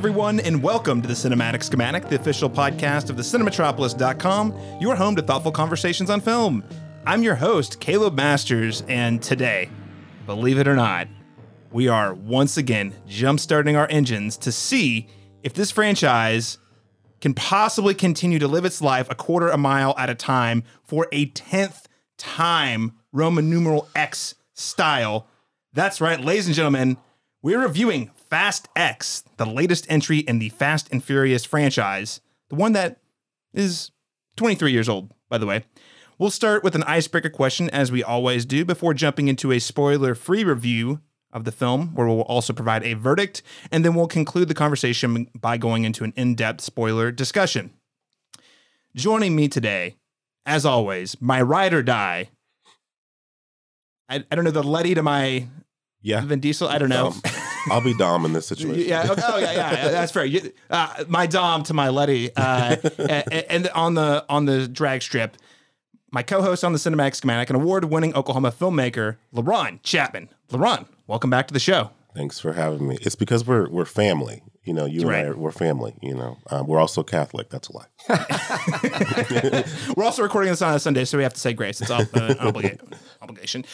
Everyone, and welcome to the Cinematic Schematic, the official podcast of the Cinematropolis.com, your home to thoughtful conversations on film. I'm your host, Caleb Masters, and today, believe it or not, we are once again jumpstarting our engines to see if this franchise can possibly continue to live its life a quarter a mile at a time for a tenth time Roman numeral X style. That's right, ladies and gentlemen, we're reviewing Fast X, the latest entry in the Fast and Furious franchise, the one that is 23 years old, by the way. We'll start with an icebreaker question, as we always do, before jumping into a spoiler free review of the film, where we'll also provide a verdict, and then we'll conclude the conversation by going into an in depth spoiler discussion. Joining me today, as always, my ride or die. I, I don't know the Letty to my Yeah. Vin Diesel. I don't know. I'll be Dom in this situation. Yeah. Okay. Oh, yeah. Yeah. That's fair. You, uh, my Dom to my Letty, uh, and, and on the on the drag strip, my co-host on the Cinematic Schematic, an award-winning Oklahoma filmmaker, LaRon Chapman. LaRon, welcome back to the show. Thanks for having me. It's because we're we're family. You know, you Right. and I are, we're family. You know, um, we're also Catholic. That's a lie. We're also recording this on a Sunday, so we have to say grace. It's ob- uh, obligation.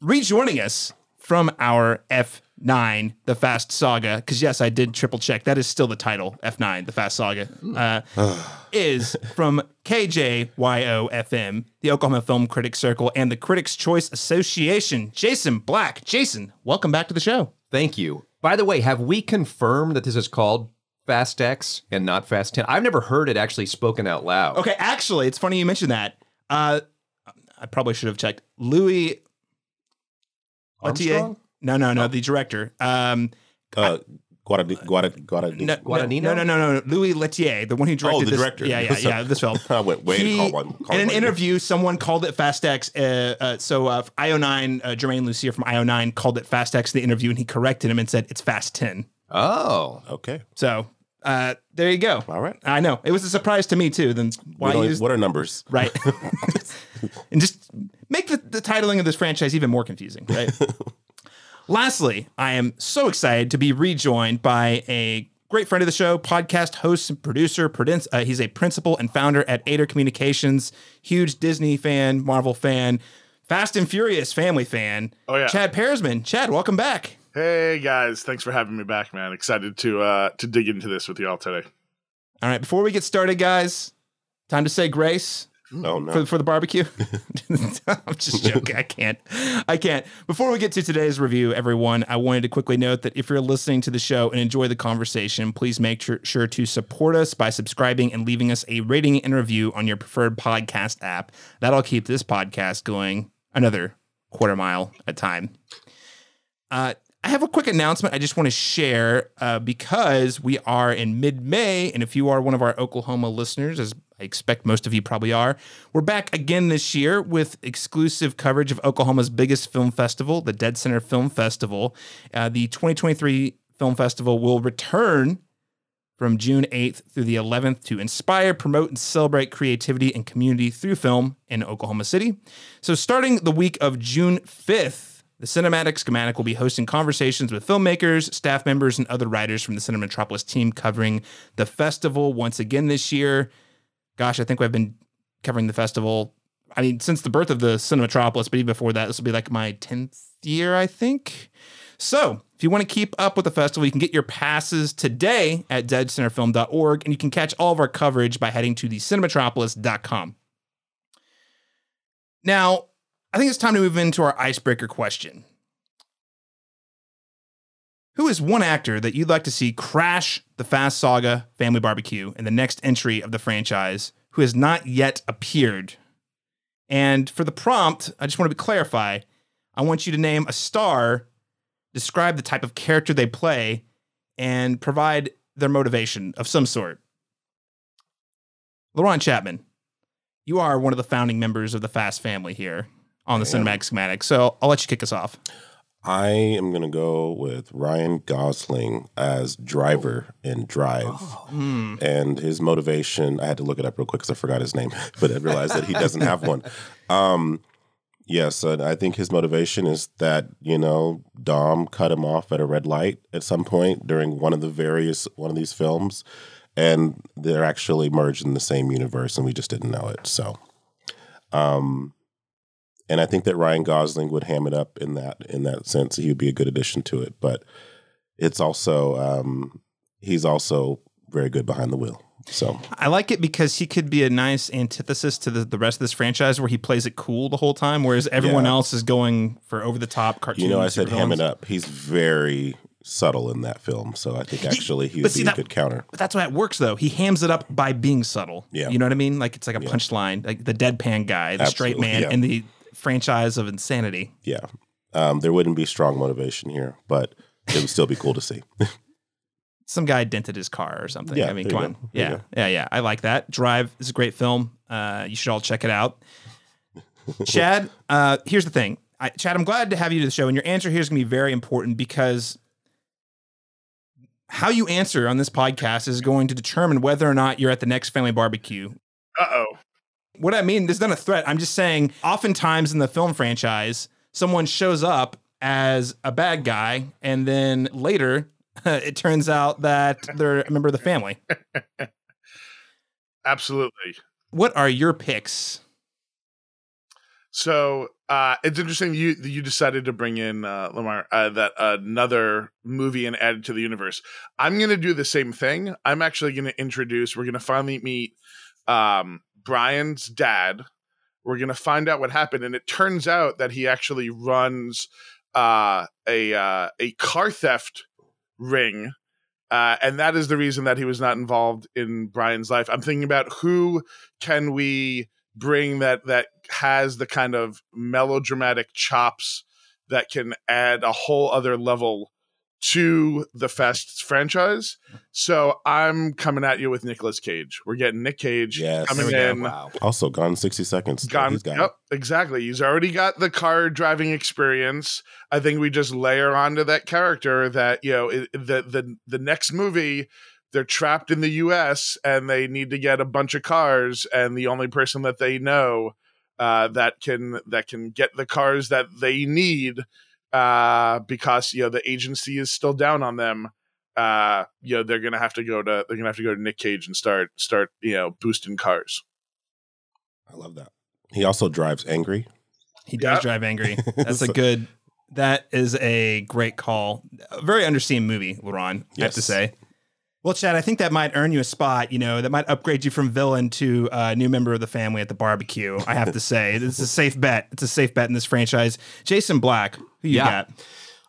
Rejoining us from our F9, The Fast Saga, because yes, I did triple check. That is still the title, F9, The Fast Saga, uh, is from KJYO-FM, the Oklahoma Film Critics Circle, and the Critics' Choice Association. Jason Black. Jason, welcome back to the show. Thank you. By the way, have we confirmed that this is called Fast X and not Fast 10? I've never heard it actually spoken out loud. Okay, actually, it's funny you mentioned that. Uh, I probably should have checked. Louis Leterrier? Armstrong? No, no, no. The director. Um, Uh, Guada, Guada, Guada. no, Guadagnino? no, no, no, no. Louis Leterrier, the one who directed Oh, the this. director. Yeah, yeah, yeah. This film. I went way He- to call one. Call in an one. interview, someone called it Fast X. Uh, uh, so uh, IO9, uh, Germain Lussier from IO9 called it Fast X in the interview, and he corrected him and said it's Fast 10. Oh. Okay. So uh, there you go. All right. I know it was a surprise to me too. Then why use what are numbers? right? and just make the, the titling of this franchise even more confusing, right? Lastly, I am so excited to be rejoined by a great friend of the show, podcast host and producer. Uh, he's a principal and founder at Ader Communications, huge Disney fan, Marvel fan, Fast and Furious family fan. Oh, yeah. Chad Parizman. Chad, welcome back. Hey guys, thanks for having me back, man. Excited to uh to dig into this with y'all today. All right, before we get started, guys, time to say grace. Oh no. for, for the barbecue. I'm just joking. I can't. I can't. Before we get to today's review, everyone, I wanted to quickly note that if you're listening to the show and enjoy the conversation, please make sure, sure to support us by subscribing and leaving us a rating and review on your preferred podcast app. That'll keep this podcast going another quarter mile at a time. Uh, I have a quick announcement I just want to share uh, because we are in mid May. And if you are one of our Oklahoma listeners, as I expect most of you probably are, we're back again this year with exclusive coverage of Oklahoma's biggest film festival, the Dead Center Film Festival. Uh, the 2023 Film Festival will return from June 8th through the 11th to inspire, promote, and celebrate creativity and community through film in Oklahoma City. So, starting the week of June 5th, the Cinematic Schematic will be hosting conversations with filmmakers, staff members, and other writers from the Cinematropolis team covering the festival once again this year. Gosh, I think we've been covering the festival. I mean, since the birth of the Cinematropolis, but even before that, this will be like my 10th year, I think. So, if you want to keep up with the festival, you can get your passes today at deadcenterfilm.org, and you can catch all of our coverage by heading to the cinematropolis.com. Now, I think it's time to move into our icebreaker question. Who is one actor that you'd like to see crash the Fast Saga Family Barbecue in the next entry of the franchise who has not yet appeared? And for the prompt, I just want to clarify I want you to name a star, describe the type of character they play, and provide their motivation of some sort. Laron Chapman, you are one of the founding members of the Fast family here on the. Cinematic Schematic. So I'll let you kick us off. I am gonna go with Ryan Gosling as driver in Drive. Hmm. and his motivation i had to look it up real quick because i forgot his name but i realized that he doesn't have one um, Yes, and I think his motivation is that you know Dom cut him off at a red light at some point during one of the various one of these films, and they're actually merged in the same universe, and we just didn't know it. So, um, and I think that Ryan Gosling would ham it up in that in that sense. He would be a good addition to it, but it's also um, he's also very good behind the wheel. So I like it because he could be a nice antithesis to the, the rest of this franchise where he plays it cool the whole time, whereas everyone Yeah. else is going for over the top cartoon. you know, I said ham it up. He's very subtle in that film, so I think actually he would see, be a that- good counter. But that's why it works though. He hams it up by being subtle. Yeah. You know what I mean? Like it's like a punchline, like the deadpan guy, the straight man, yeah. and the franchise of insanity. Yeah. Um, there wouldn't be strong motivation here, but it would still be cool to see. Some guy dented his car or something. Yeah, I mean, come on. go. Yeah. Yeah, yeah. I like that. Drive is a great film. Uh, you should all check it out. Chad, uh, here's the thing. I, Chad, I'm glad to have you to the show, and your answer here is going to be very important because how you answer on this podcast is going to determine whether or not you're at the next family barbecue Uh oh. What I mean, there's not a threat. I'm just saying, oftentimes in the film franchise, someone shows up as a bad guy, and then later it turns out that they're a member of the family. Absolutely. What are your picks? So uh, it's interesting you you decided to bring in uh, Lamar uh, that another movie and add it to the universe. I'm going to do the same thing. I'm actually going to introduce. We're going to finally meet um, Brian's dad. We're going to find out what happened, and it turns out that he actually runs uh, a uh, a car theft ring. Uh, and that is the reason that he was not involved in Brian's life. I'm thinking about who can we bring that that has the kind of melodramatic chops that can add a whole other level to the Fast franchise. So I'm coming at you with Nicolas Cage. We're getting Nick Cage Yes. coming There in. Wow. Also, gone in 60 seconds. Gone. Yep, exactly. He's already got the car driving experience. I think we just layer onto that character that you know it, the the the next movie. They're trapped in the U.S. and they need to get a bunch of cars, and the only person that they know uh, that can that can get the cars that they need uh, because you know the agency is still down on them. Uh, you know they're gonna have to go to they're gonna have to go to Nick Cage and start start you know boosting cars. I love that. He also drives angry. He does Yep. drive angry. That's a good. That is a great call. A very underseen movie, Laron. I have to say. Well, Chad, I think that might earn you a spot. You know, that might upgrade you from villain to a new member of the family at the barbecue. I have to say, it's a safe bet. It's a safe bet in this franchise. Jason Black, who you Yeah. got?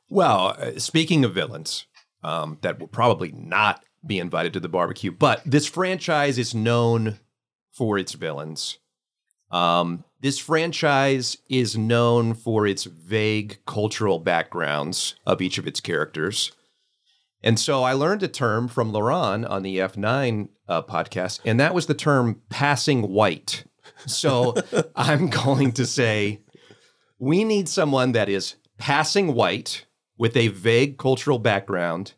Well, uh, speaking of villains, um, that will probably not be invited to the barbecue, but this franchise is known for its villains. Um, this franchise is known for its vague cultural backgrounds of each of its characters. And so I learned a term from Laron on the F9 uh, podcast, and that was the term passing white. So I'm going to say we need someone that is passing white with a vague cultural background,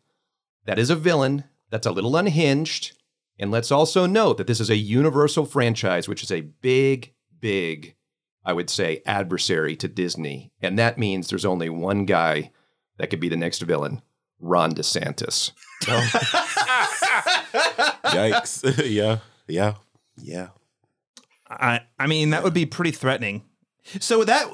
that is a villain, that's a little unhinged. And let's also note that this is a universal franchise, which is a big, big, I would say, adversary to Disney. And that means there's only one guy that could be the next villain Ron DeSantis. Oh. Yikes. yeah. Yeah. Yeah. I I mean, that would be pretty threatening. So that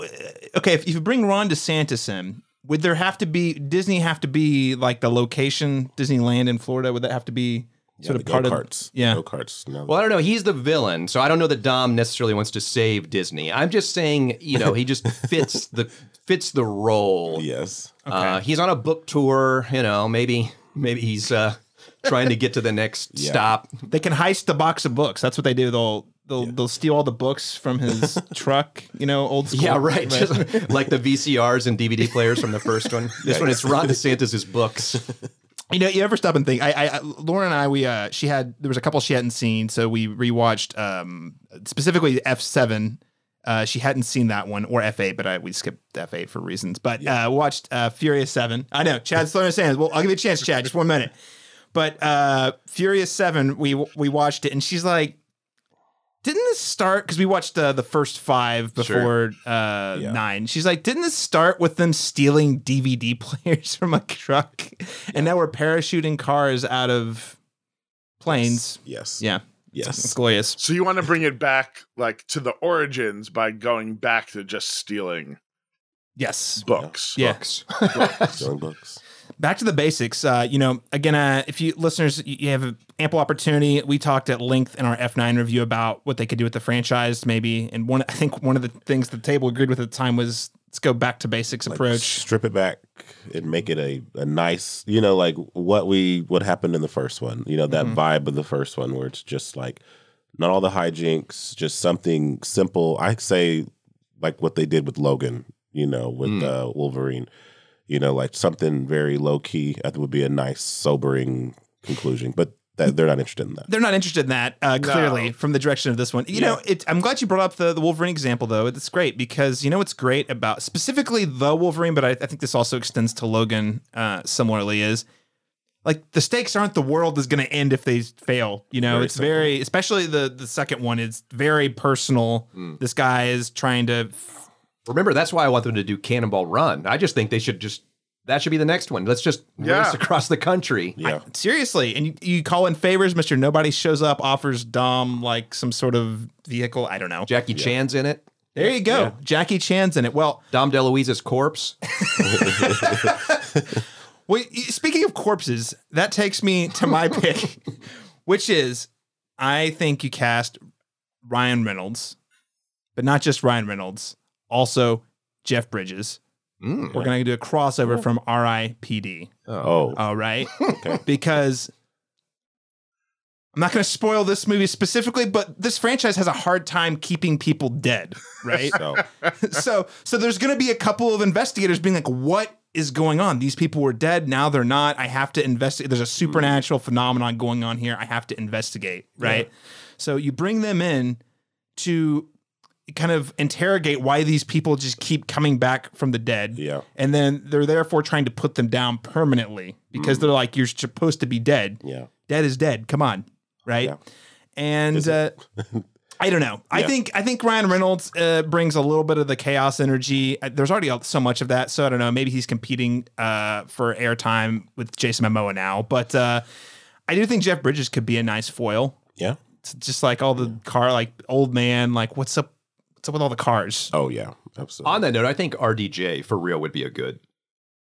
okay, if, if you bring Ron DeSantis in, would there have to be Disney have to be like the location Disneyland in Florida? Would that have to be Yeah, sort of part go-karts. of yeah? Go karts. No. Well, I don't know. He's the villain, so I don't know that Dom necessarily wants to save Disney. I'm just saying, you know, he just fits the fits the role. yes. Uh, he's on a book tour. You know, maybe maybe he's uh, trying to get to the next Yeah. stop. They can heist the box of books. That's what they do. They'll they'll they'll steal all the books from his truck. You know, old school. Yeah, right. Just like the VCRs and DVD players from the first one. This one, it's Ron DeSantis's books. You know, you ever stop and think? I, I, Lauren and I, we, uh, she had there was a couple she hadn't seen, so we rewatched um specifically F seven. Uh, she hadn't seen that one or F eight, but I, we skipped F eight for reasons. But uh, watched uh, Furious Seven. I know Chad's throwing his hands. Well, I'll give you a chance, Chad. Just one minute. But uh, Furious Seven, we we watched it, and she's like, didn't this start because we watched uh, the first five before uh, Yeah. nine? She's like, didn't this start with them stealing DVD players from a truck, and now we're parachuting cars out of planes? Yes. Yeah, it's Yes. glorious. So you want to bring it back like to the origins by going back to just stealing Yes, books. yeah. Books. Stealing books. Back to the basics. Uh, you know, again, uh, if you listeners, you have ample opportunity. We talked at length in our F9 review about what they could do with the franchise, maybe. And one, I think one of the things the table agreed with at the time was let's go back to basics approach. Strip it back and make it a, a nice, you know, like what we what happened in the first one. You know, that Mhm. vibe of the first one where it's just like not all the hijinks, just something simple. I say like what they did with Logan, you know, with Mm. uh, Wolverine. You know, like something very low key. I think would be a nice, sobering conclusion. But that, they're not interested in that. They're not interested in that, uh, No. clearly, from the direction of this one. You know, it, I'm glad you brought up the, the Wolverine example, though. It's great because you know what's great about specifically the Wolverine, but I, I think this also extends to Logan uh, similarly, is like the stakes aren't the world is going to end if they fail. You know, Very it's simple. very, especially the, the second one, it's very personal. Mm. This guy is trying to. Remember, that's why I want them to do Cannonball Run. I just think they should just that should be the next one. Let's just Yeah. race across the country. Yeah. Seriously, and you, you call in favors, Mister. Nobody shows up, offers Dom like some sort of vehicle. I don't know. Jackie Chan's in it. There you go. Jackie Chan's in it. Well, Dom DeLuise's corpse. well, speaking of corpses, that takes me to my pick, which is I think you cast Ryan Reynolds, but not just Ryan Reynolds, also Jeff Bridges. Mm. We're going to do a crossover from R.I.P.D. Oh, All right. okay. because I'm not going to spoil this movie specifically, but this franchise has a hard time keeping people dead, right? So so so there's going to be a couple of investigators being like what is going on these people were dead now they're not i have to investigate there's a supernatural phenomenon going on here i have to investigate right so you bring them in to kind of interrogate why these people just keep coming back from the dead yeah. and then they're therefore trying to put them down permanently because they're like you're supposed to be dead Yeah. dead is dead come on right Yeah. and uh. I don't know. I Yeah. think I think Ryan Reynolds uh, brings a little bit of the chaos energy. Uh, There's already so much of that, so I don't know. Maybe he's competing uh, for airtime with Jason Momoa now, but uh, I do think Jeff Bridges could be a nice foil. Yeah. It's just like all the car, like old man, like what's up? What's up with all the cars? Oh yeah. Absolutely. On that note, I think RDJ for real would be a good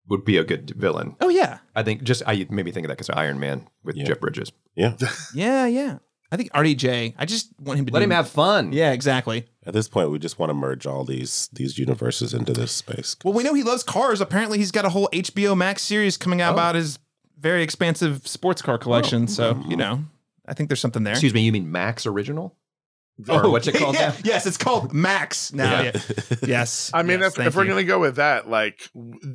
would be a good villain. Oh yeah, I think just I made me think of that because Iron Man with Yeah. Jeff Bridges. yeah. yeah, yeah. I think RDJ. I just want him to Let do- him have fun. Yeah, exactly. At this point, we just want to merge all these these universes into this space. Well, we know he loves cars. Apparently, he's got a whole HBO Max series coming out Oh. about his very expansive sports car collection. Oh. So you know, I think there's something there. Excuse me, you mean Max Original? Or oh, what's it called Yeah, yes, it's called Max now. Yeah. Yeah. Yes. I mean, Yes, if, if we're gonna go with that, like,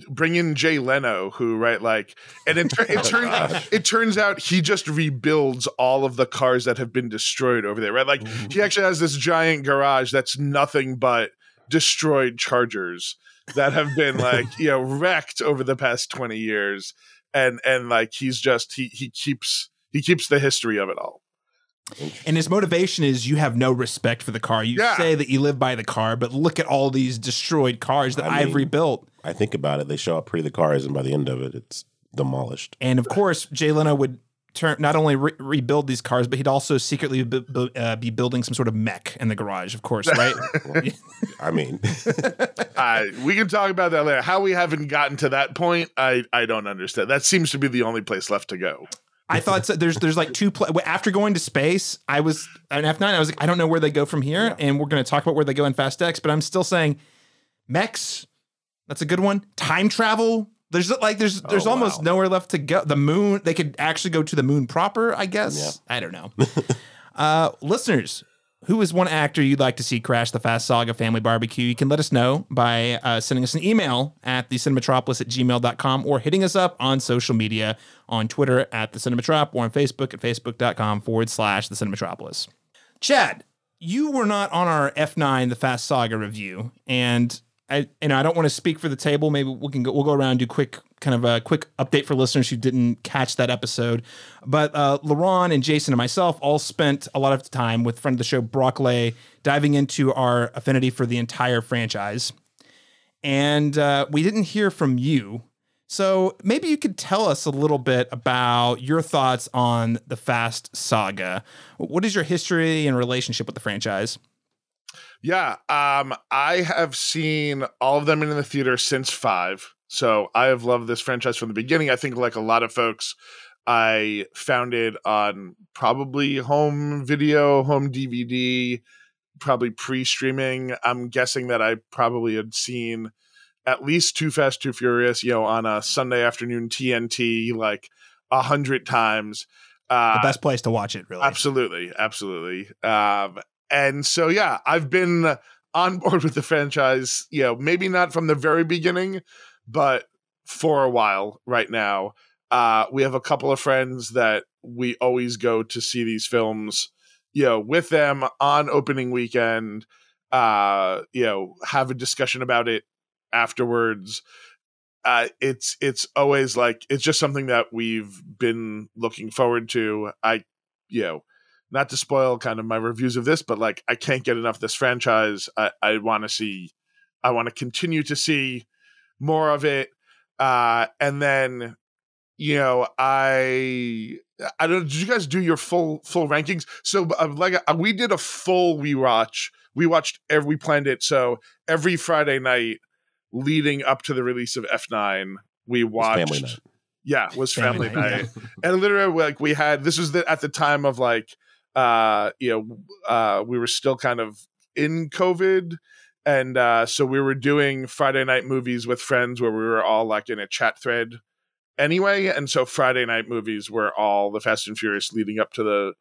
bring in Jay Leno, who right, like, and it, tur- it oh, turns gosh. it turns out he just rebuilds all of the cars that have been destroyed over there, right? Like, he actually has this giant garage that's nothing but destroyed Chargers that have been like you know wrecked over the past twenty years, and and like he's just he he keeps he keeps the history of it all. And his motivation is you have no respect for the car. You Yeah. say that you live by the car, but look at all these destroyed cars that I I've mean- rebuilt. I think about it. They show how pretty the car is, and by the end of it, it's demolished. And of course, Jay Leno would turn not only re- rebuild these cars, but he'd also secretly bu- bu- uh, be building some sort of mech in the garage. Of course, right? I mean, Uh, we can talk about that later. How we haven't gotten to that point, I I don't understand. That seems to be the only place left to go. I thought so, there's there's like two pla after going to space. I was an F nine. I was like, I don't know where they go from here, and we're going to talk about where they go in Fast X. But I'm still saying, mechs. That's a good one. Time travel. There's like there's there's Oh, almost wow. nowhere left to go. The moon. They could actually go to the moon proper. I guess. I don't know. uh, listeners, who is one actor you'd like to see crash the Fast Saga Family Barbecue? You can let us know by uh, sending us an email at the cinematropolis at gmail.com or hitting us up on social media on Twitter at the Cinematrop or on Facebook at facebook.com forward slash the Cinematropolis. Chad, you were not on our F9 the Fast Saga review, and I know I don't want to speak for the table. Maybe we can go we'll go around and do quick kind of a quick update for listeners who didn't catch that episode. But uh, Laron and Jason and myself all spent a lot of time with friend of the show, Brock Lay, diving into our affinity for the entire franchise. And uh, we didn't hear from you. So maybe you could tell us a little bit about your thoughts on the Fast saga. What is your history and relationship with the franchise? Yeah, um, I have seen all of them in the theater since five. So I have loved this franchise from the beginning. I think, like a lot of folks, I found it on probably home video, home DVD, probably pre streaming. I'm guessing that I probably had seen at least Too Fast, Too Furious, you know, on a Sunday afternoon TNT like a hundred times. Uh, the best place to watch it, really. Absolutely, absolutely. Um, and so, yeah, I've been on board with the franchise. You know, maybe not from the very beginning, but for a while right now. Uh, we have a couple of friends that we always go to see these films, you know, with them on opening weekend. Uh, you know, have a discussion about it afterwards. Uh, it's it's always like it's just something that we've been looking forward to. I, you know, not to spoil kind of my reviews of this, but like I can't get enough this franchise. I, I want to see, I want to continue to see more of it. Uh, and then, you know, I I don't. Did you guys do your full full rankings? So uh, like uh, we did a full rewatch. We watched every we planned it. So every Friday night leading up to the release of F9, we watched. Yeah, was family, family night, and literally like we had this was the, at the time of like uh you know uh we were still kind of in COVID, and uh so we were doing Friday night movies with friends where we were all like in a chat thread anyway, and so Friday night movies were all the Fast and Furious leading up to the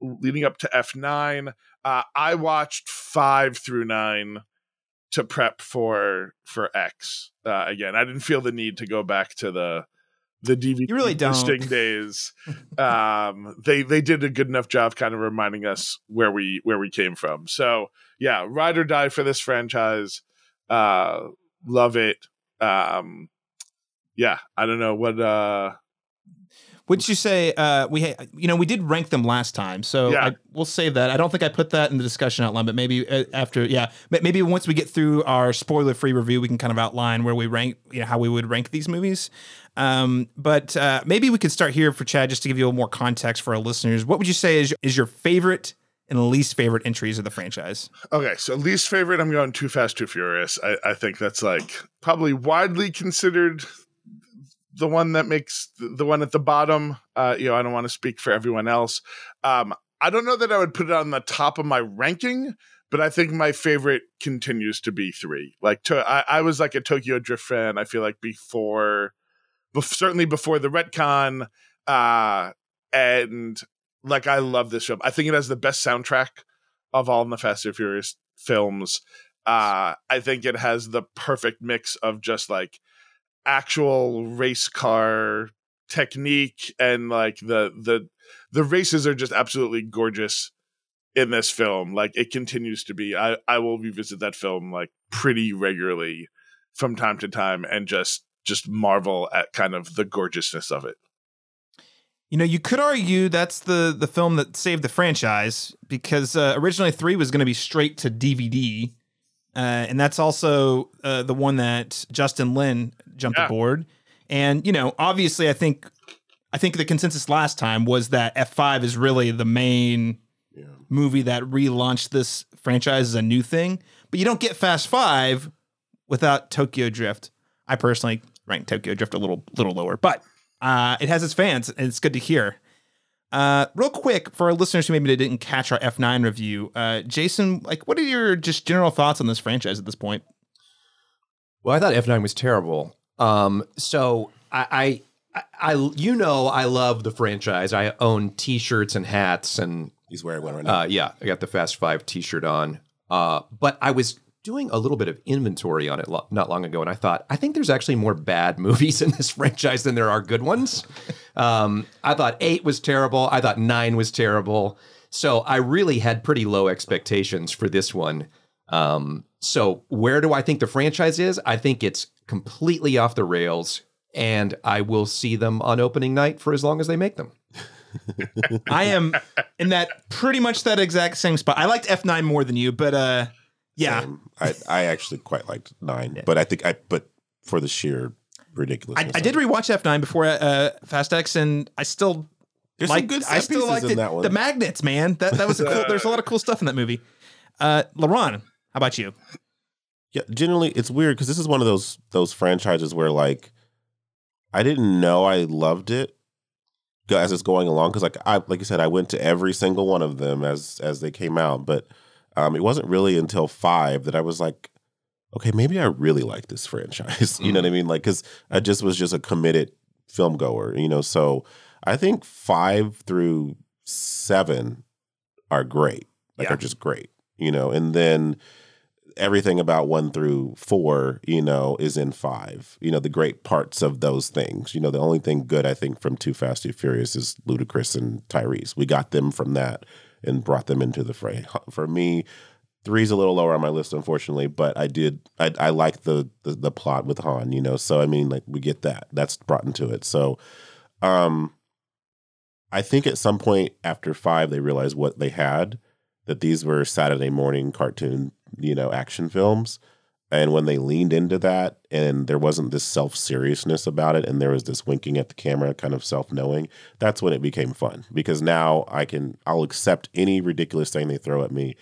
leading up to F nine. Uh, I watched five through nine to prep for for X. Uh, again, I didn't feel the need to go back to the the DVD you really don't. days. um, they they did a good enough job, kind of reminding us where we where we came from. So yeah, ride or die for this franchise. Uh, love it. Um, yeah, I don't know what. Uh, would you say uh, we, ha- you know, we did rank them last time, so yeah. I, we'll save that. I don't think I put that in the discussion outline, but maybe uh, after, yeah, maybe once we get through our spoiler-free review, we can kind of outline where we rank, you know, how we would rank these movies. Um, but uh, maybe we could start here for Chad, just to give you a little more context for our listeners. What would you say is is your favorite and least favorite entries of the franchise? Okay, so least favorite, I'm going Too Fast, Too Furious. I, I think that's like probably widely considered the one that makes the one at the bottom. Uh, you know, I don't want to speak for everyone else. Um, I don't know that I would put it on the top of my ranking, but I think my favorite continues to be three. Like, to, I, I was like a Tokyo Drift fan. I feel like before, bef- certainly before the retcon, uh, and like I love this film. I think it has the best soundtrack of all the Fast and Furious films. Uh, I think it has the perfect mix of just like actual race car technique and like the the the races are just absolutely gorgeous in this film. Like it continues to be. I i will revisit that film like pretty regularly from time to time and just just marvel at kind of the gorgeousness of it. You know you could argue that's the the film that saved the franchise because uh, originally 3 was going to be straight to dvd uh, and that's also uh, the one that Justin Lin jumped yeah. aboard. And you know, obviously, I think I think the consensus last time was that F five is really the main yeah. movie that relaunched this franchise as a new thing. But you don't get Fast Five without Tokyo Drift. I personally rank Tokyo Drift a little little lower, but uh, it has its fans, and it's good to hear. Uh, real quick for our listeners who maybe didn't catch our F9 review, uh, Jason, like, what are your just general thoughts on this franchise at this point? Well, I thought F9 was terrible. Um, so I, I, I, you know, I love the franchise. I own T-shirts and hats, and he's wearing one right now. Uh, yeah, I got the Fast Five T-shirt on. Uh, but I was doing a little bit of inventory on it lo- not long ago, and I thought I think there's actually more bad movies in this franchise than there are good ones. Um, I thought eight was terrible. I thought nine was terrible. So I really had pretty low expectations for this one. Um, so where do I think the franchise is? I think it's completely off the rails and I will see them on opening night for as long as they make them. I am in that pretty much that exact same spot. I liked F9 more than you, but uh yeah. Same. I I actually quite liked nine, but I think I but for the sheer I, ridiculousness. I did rewatch F9 before uh Fast X and I still There's like some good I set still pieces liked in it. that one. The magnets, man. That that was a cool there's a lot of cool stuff in that movie. Uh LaRon, how about you? Yeah, generally it's weird because this is one of those those franchises where like I didn't know I loved it as it's going along because like I like you said I went to every single one of them as as they came out, but um, it wasn't really until five that I was like, okay, maybe I really like this franchise. you know what I mean? Like because I just was just a committed film goer, you know. So I think five through seven are great, like Yeah. are just great, you know, and then everything about one through four, you know, is in five. You know, the great parts of those things. You know, the only thing good I think from Too Fast Too Furious is Ludacris and Tyrese. We got them from that and brought them into the fray. For me, three's a little lower on my list, unfortunately, but I did I, I like the, the the plot with Han. You know, so I mean, like we get that. That's brought into it. So, um, I think at some point after five, they realized what they had. That these were Saturday morning cartoon you know, action films. And when they leaned into that and there wasn't this self seriousness about it and there was this winking at the camera, kind of self knowing, that's when it became fun. Because now I can, I'll accept any ridiculous thing they throw at me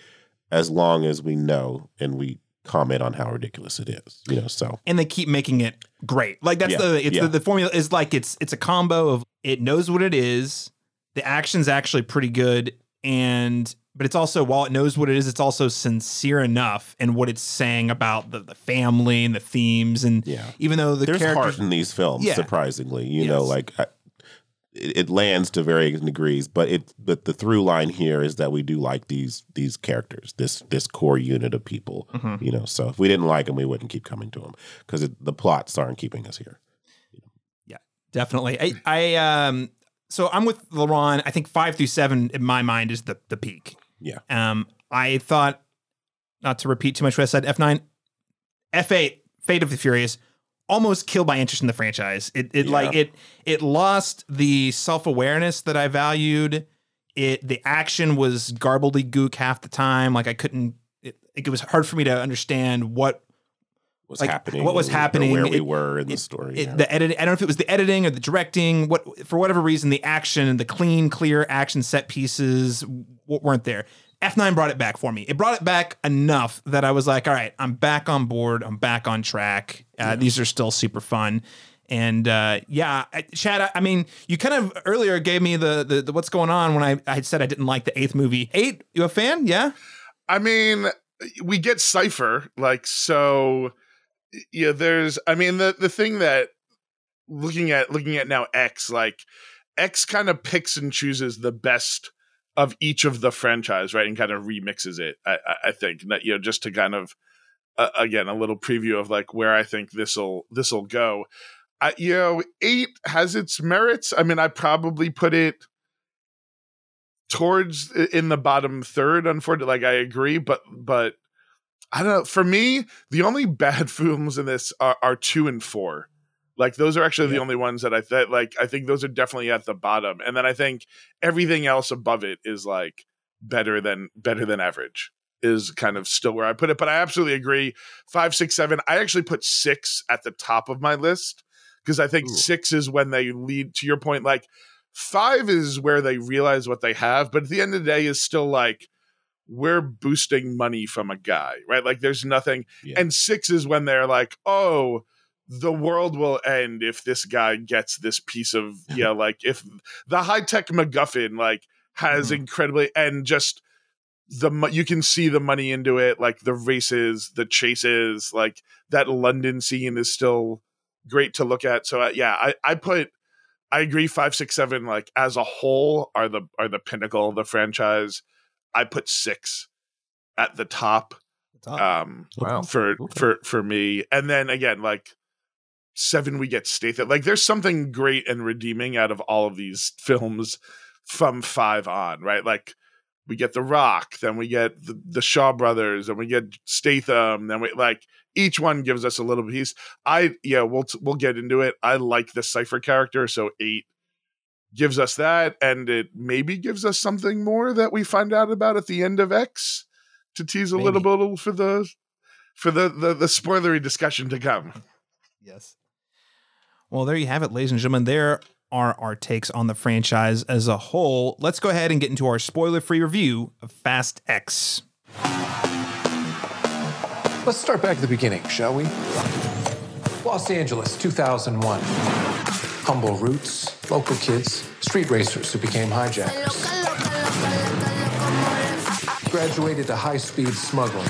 as long as we know and we comment on how ridiculous it is, you know, so. and they keep making it great. Like that's Yeah, the it's yeah. the, the formula is like it's it's a combo of it knows what it is, the action's actually pretty good, and but it's also while it knows what it is, it's also sincere enough in what it's saying about the, the family and the themes and Yeah. even though the There's characters heart in these films, Yeah. surprisingly. You know, like I, it, it lands to varying degrees, but it but the through line here is that we do like these these characters, this this core unit of people. Mhm. You know, so if we didn't like them, we wouldn't keep coming to them because the plots aren't keeping us here. Yeah, definitely. I, I um so I'm with Laron. I think five through seven in my mind is the the peak. Yeah. Um, I thought not to repeat too much what I said. F nine, F eight, Fate of the Furious, almost killed my interest in the franchise. It it like it it lost the self awareness that I valued. It the action was garbledy gook half the time. Like I couldn't. It, it was hard for me to understand what What's Like, happening? what was or- or happening, where we it- were in the it- story. it, yeah. the editing. I don't know if it was the editing or the directing. What for whatever reason, the action, and the clean, clear action set pieces w- weren't there. F9 brought it back for me. It brought it back enough that I was like, all right, I'm back on board. I'm back on track. Uh, These are still super fun. And uh, yeah, I, Chad, I, I mean, you kind of earlier gave me the, the, the what's going on when I, I had said I didn't like the eighth movie. Eight, you a fan? Yeah. I mean, we get Cipher, like so. Yeah, there's. I mean, the the thing that looking at looking at now X, like X kind of picks and chooses the best of each of the franchise, right, and kind of remixes it. I, I, think that you know just to kind of uh, again a little preview of like where I think this'll this'll go. I, you know, eight has its merits. I mean, I probably put it towards in the bottom third unfortunately like i agree but but i don't know for me the only bad films in this are, are two and four. Like those are actually the only ones that i th- like i think those are definitely at the bottom. And then i think everything else above it is like better than better than average is kind of still where i put it. But i absolutely agree. Five six seven i actually put six at the top of my list because i think Ooh. six is when they lead to your point like five is where they realize what they have but at the end of the day is still like we're boosting money from a guy right like there's nothing Yeah. and six is when they're like oh the world will end if this guy gets this piece of yeah like if the high-tech macguffin like has Mhm. incredibly and just the you can see the money into it like the races the chases like that london scene is still great to look at so uh, yeah i i put i agree five six seven like as a whole are the are the pinnacle of the franchise i put six at the top um Wow. for Okay. for for me and then again like seven we get Statham like there's something great and redeeming out of all of these films from five on right like we get The Rock, then we get the, the Shaw brothers, and we get Statham, then we like each one gives us a little piece. I yeah, we'll we'll get into it. I like the Cipher character, so eight gives us that, and it maybe gives us something more that we find out about at the end of X to tease a little bit for the for the, the the spoilery discussion to come. Yes. Well, there you have it, ladies and gentlemen. There are our takes on the franchise as a whole. Let's go ahead and get into our spoiler free review of Fast X. Let's start back at the beginning, shall we? Los Angeles, 2001. Humble roots, local kids, street racers who became hijackers. Graduated to high speed smuggling,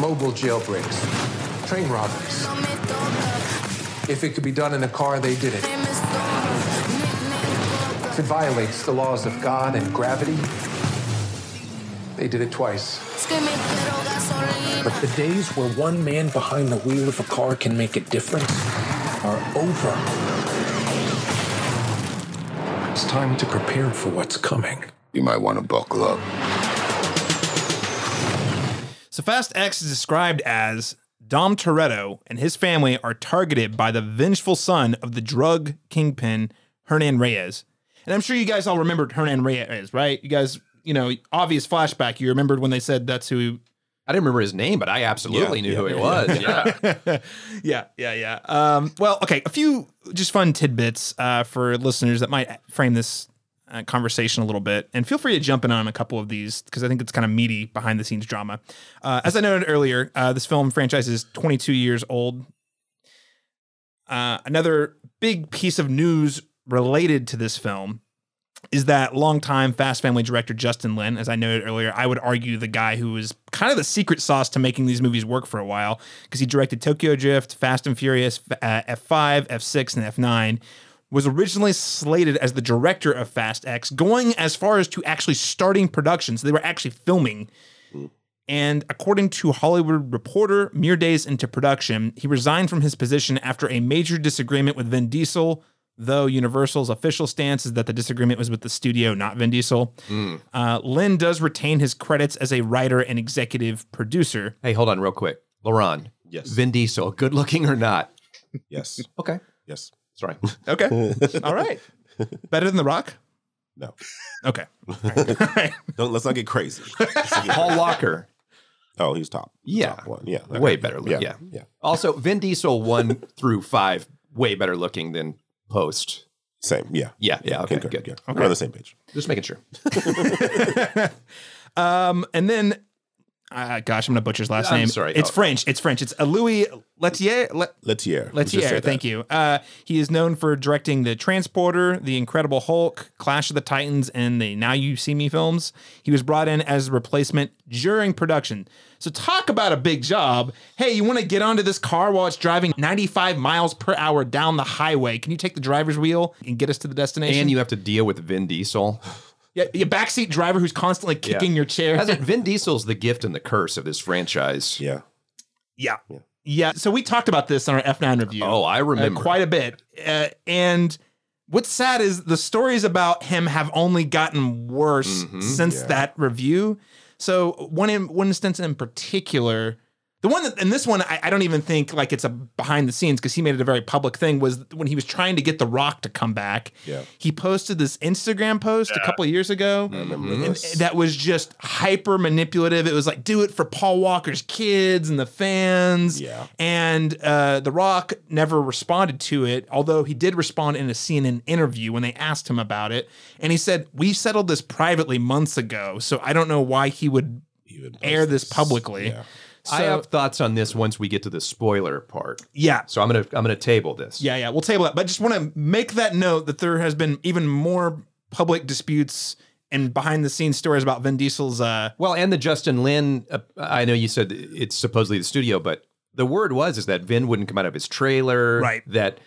mobile jailbreaks, train robberies. If it could be done in a car, they did it. If it violates the laws of God and gravity, they did it twice. But the days where one man behind the wheel of a car can make a difference are over. It's time to prepare for what's coming. You might want to buckle up. So Fast X is described as Dom Toretto and his family are targeted by the vengeful son of the drug kingpin Hernan Reyes. And I'm sure you guys all remembered Hernan Reyes, right? You guys, you know, obvious flashback. You remembered when they said that's who I didn't remember his name, but I absolutely Yeah, knew yeah, who he was. Yeah. yeah, yeah, yeah. Um, well, okay, a few just fun tidbits uh, for listeners that might frame this uh, conversation a little bit, and feel free to jump in on a couple of these because I think it's kind of meaty behind the scenes drama. Uh, as I noted earlier, uh, this film franchise is 22 years old. Uh, another big piece of news related to this film is that longtime Fast Family director Justin Lin, as I noted earlier, I would argue the guy who was kind of the secret sauce to making these movies work for a while because he directed Tokyo Drift, Fast and Furious, uh, F5, F6, and F9. Was originally slated as the director of Fast X, going as far as to actually starting production. So they were actually filming. And according to Hollywood Reporter, mere days into production, he resigned from his position after a major disagreement with Vin Diesel. Though Universal's official stance is that the disagreement was with the studio, not Vin Diesel. Uh, Lin does retain his credits as a writer and executive producer. hey, hold on real quick. Laron. Yes. Vin Diesel, good looking or not? Yes. Okay. Yes. Sorry. Okay. All right. Better than The Rock? No. Okay. All right. All right. Don't let's not get crazy. Let's not get- Paul Walker. oh, he's top. Yeah. Top one. Yeah. Way better look. Yeah. Yeah. Yeah. Also, Vin Diesel one through five, way better looking than post. Same. Yeah. Yeah. Yeah. Okay. Concur, Good. yeah. We're on the same page. Just making sure. Um, and then, uh, gosh, I'm gonna butcher his last I'm name. sorry. It's. French. It's French. It's Louis Leterrier. Le- Letier. Leterrier, thank you. Uh, he is known for directing The Transporter, The Incredible Hulk, Clash of the Titans, and the Now You See Me films. He was brought in as a replacement during production. So talk about a big job. Hey, you want to get onto this car while it's driving 95 miles per hour down the highway? Can you take the driver's wheel and get us to the destination? And you have to deal with Vin Diesel. Yeah, your backseat driver who's constantly kicking Yeah. your chair. Hasn't Vin Diesel's the gift and the curse of this franchise? Yeah. Yeah. Yeah. So we talked about this on our F9 review. Oh, I uh, remember. quite a bit. Uh, and what's sad is the stories about him have only gotten worse Mm-hmm. since that review. So one in, one instance in particular, the one that, and this one I, I don't even think like it's a behind the scenes because he made it a very public thing was when he was trying to get The Rock to come back. Yeah. He posted this Instagram post a couple of years ago. I remember And that was just hyper manipulative. It was like, do it for Paul Walker's kids and the fans. Yeah. And uh, The Rock never responded to it, although he did respond in a CNN interview when they asked him about it. And he said, We settled this privately months ago, so I don't know why he would He would air post this publicly. Yeah. So, I have thoughts on this once we get to the spoiler part. yeah. So I'm gonna I'm gonna table this. Yeah, yeah, we'll table that. But I just want to make that note that there has been even more public disputes and behind the scenes stories about Vin Diesel's uh Well, and the Justin Lin. Uh, I know you said it's supposedly the studio, but the word was is that Vin wouldn't come out of his trailer. Right. That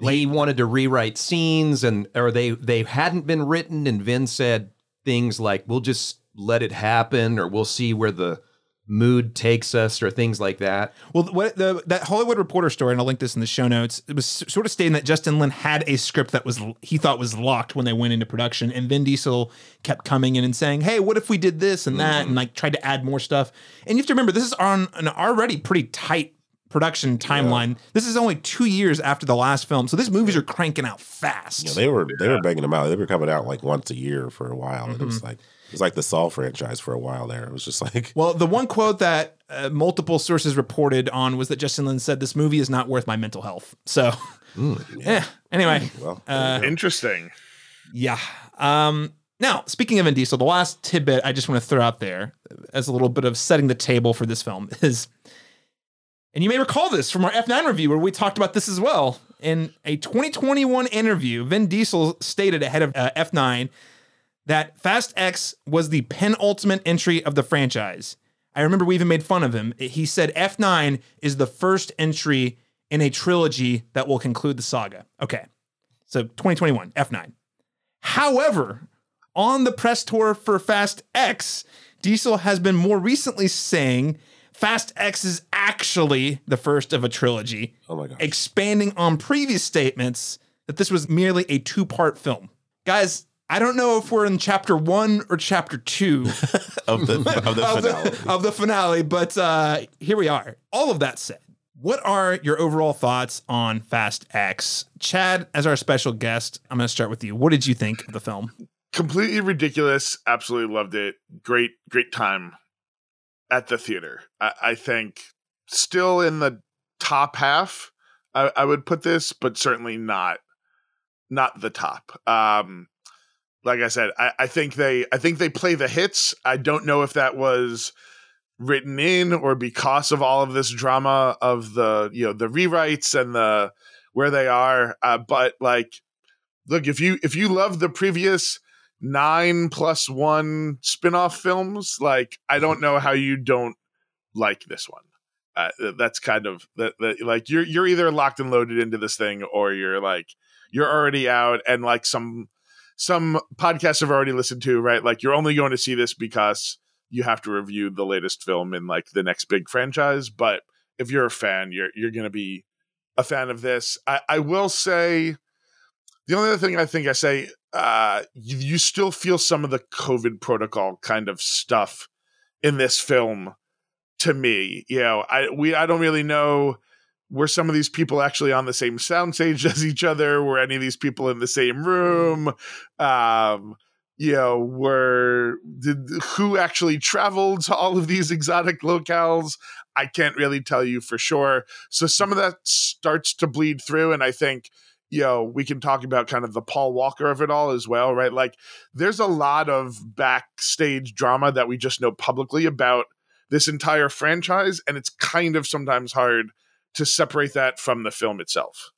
he wanted to rewrite scenes, and or they they hadn't been written, and Vin said things like, "We'll just let it happen," or "We'll see where the mood takes us or things like that. Well, what the that Hollywood Reporter story, and I'll link this in the show notes. It was sort of stating that Justin Lin had a script that was he thought was locked when they went into production, and Vin Diesel kept coming in and saying, "Hey, what if we did this and that?" and like tried to add more stuff. And you have to remember, this is on an already pretty tight production timeline. This is only two years after the last film, so these movies are cranking out fast. You know, they were they were banging them out. They were coming out like once a year for a while. And it was mm-hmm. like it was like the Saw franchise for a while there. It was just like Well, the one quote that uh, multiple sources reported on was that Justin Lin said, "This movie is not worth my mental health." So, yeah. Anyway, well, uh, Interesting. yeah. Um, now, speaking of Vin Diesel, the last tidbit I just want to throw out there as a little bit of setting the table for this film is, and you may recall this from our F9 review where we talked about this as well. In a 2021 interview, Vin Diesel stated ahead of uh, F9 that Fast X was the penultimate entry of the franchise. I remember we even made fun of him. He said F9 is the first entry in a trilogy that will conclude the saga. Okay. So 2021, F9. However, on the press tour for Fast X, Diesel has been more recently saying Fast X is actually the first of a trilogy, oh my gosh. expanding on previous statements that this was merely a two part film. Guys, I don't know if we're in chapter one or chapter two of the of the of, finale. the, of the finale, but uh, here we are. All of that said, what are your overall thoughts on Fast X? Chad, as our special guest, I'm going to start with you. What did you think of the film? completely ridiculous. Absolutely loved it. Great, great time at the theater. I, I think still in the top half. I, I would put this, but certainly not not the top. Um, like I said, I, I think they I think they play the hits. I don't know if that was written in or because of all of this drama of the you know the rewrites and the where they are. Uh, but like, look if you if you love the previous nine plus one spin-off films like i don't know how you don't like this one uh, that's kind of that, that like you're you're either locked and loaded into this thing or you're like you're already out and like some some podcasts have already listened to right? Like you're only going to see this because you have to review the latest film in like the next big franchise. But if you're a fan you're you're going to be a fan of this. I i will say the only other thing I think I say, uh, you, you still feel some of the COVID protocol kind of stuff in this film. To me, you know, I we I don't really know were some of these people actually on the same soundstage as each other? Were any of these people in the same room? Um, you know, were did who actually traveled to all of these exotic locales? I can't really tell you for sure. So some of that starts to bleed through, and I think you know, we can talk about kind of the Paul Walker of it all as well, right? Like, there's a lot of backstage drama that we just know publicly about this entire franchise, and it's kind of sometimes hard to separate that from the film itself.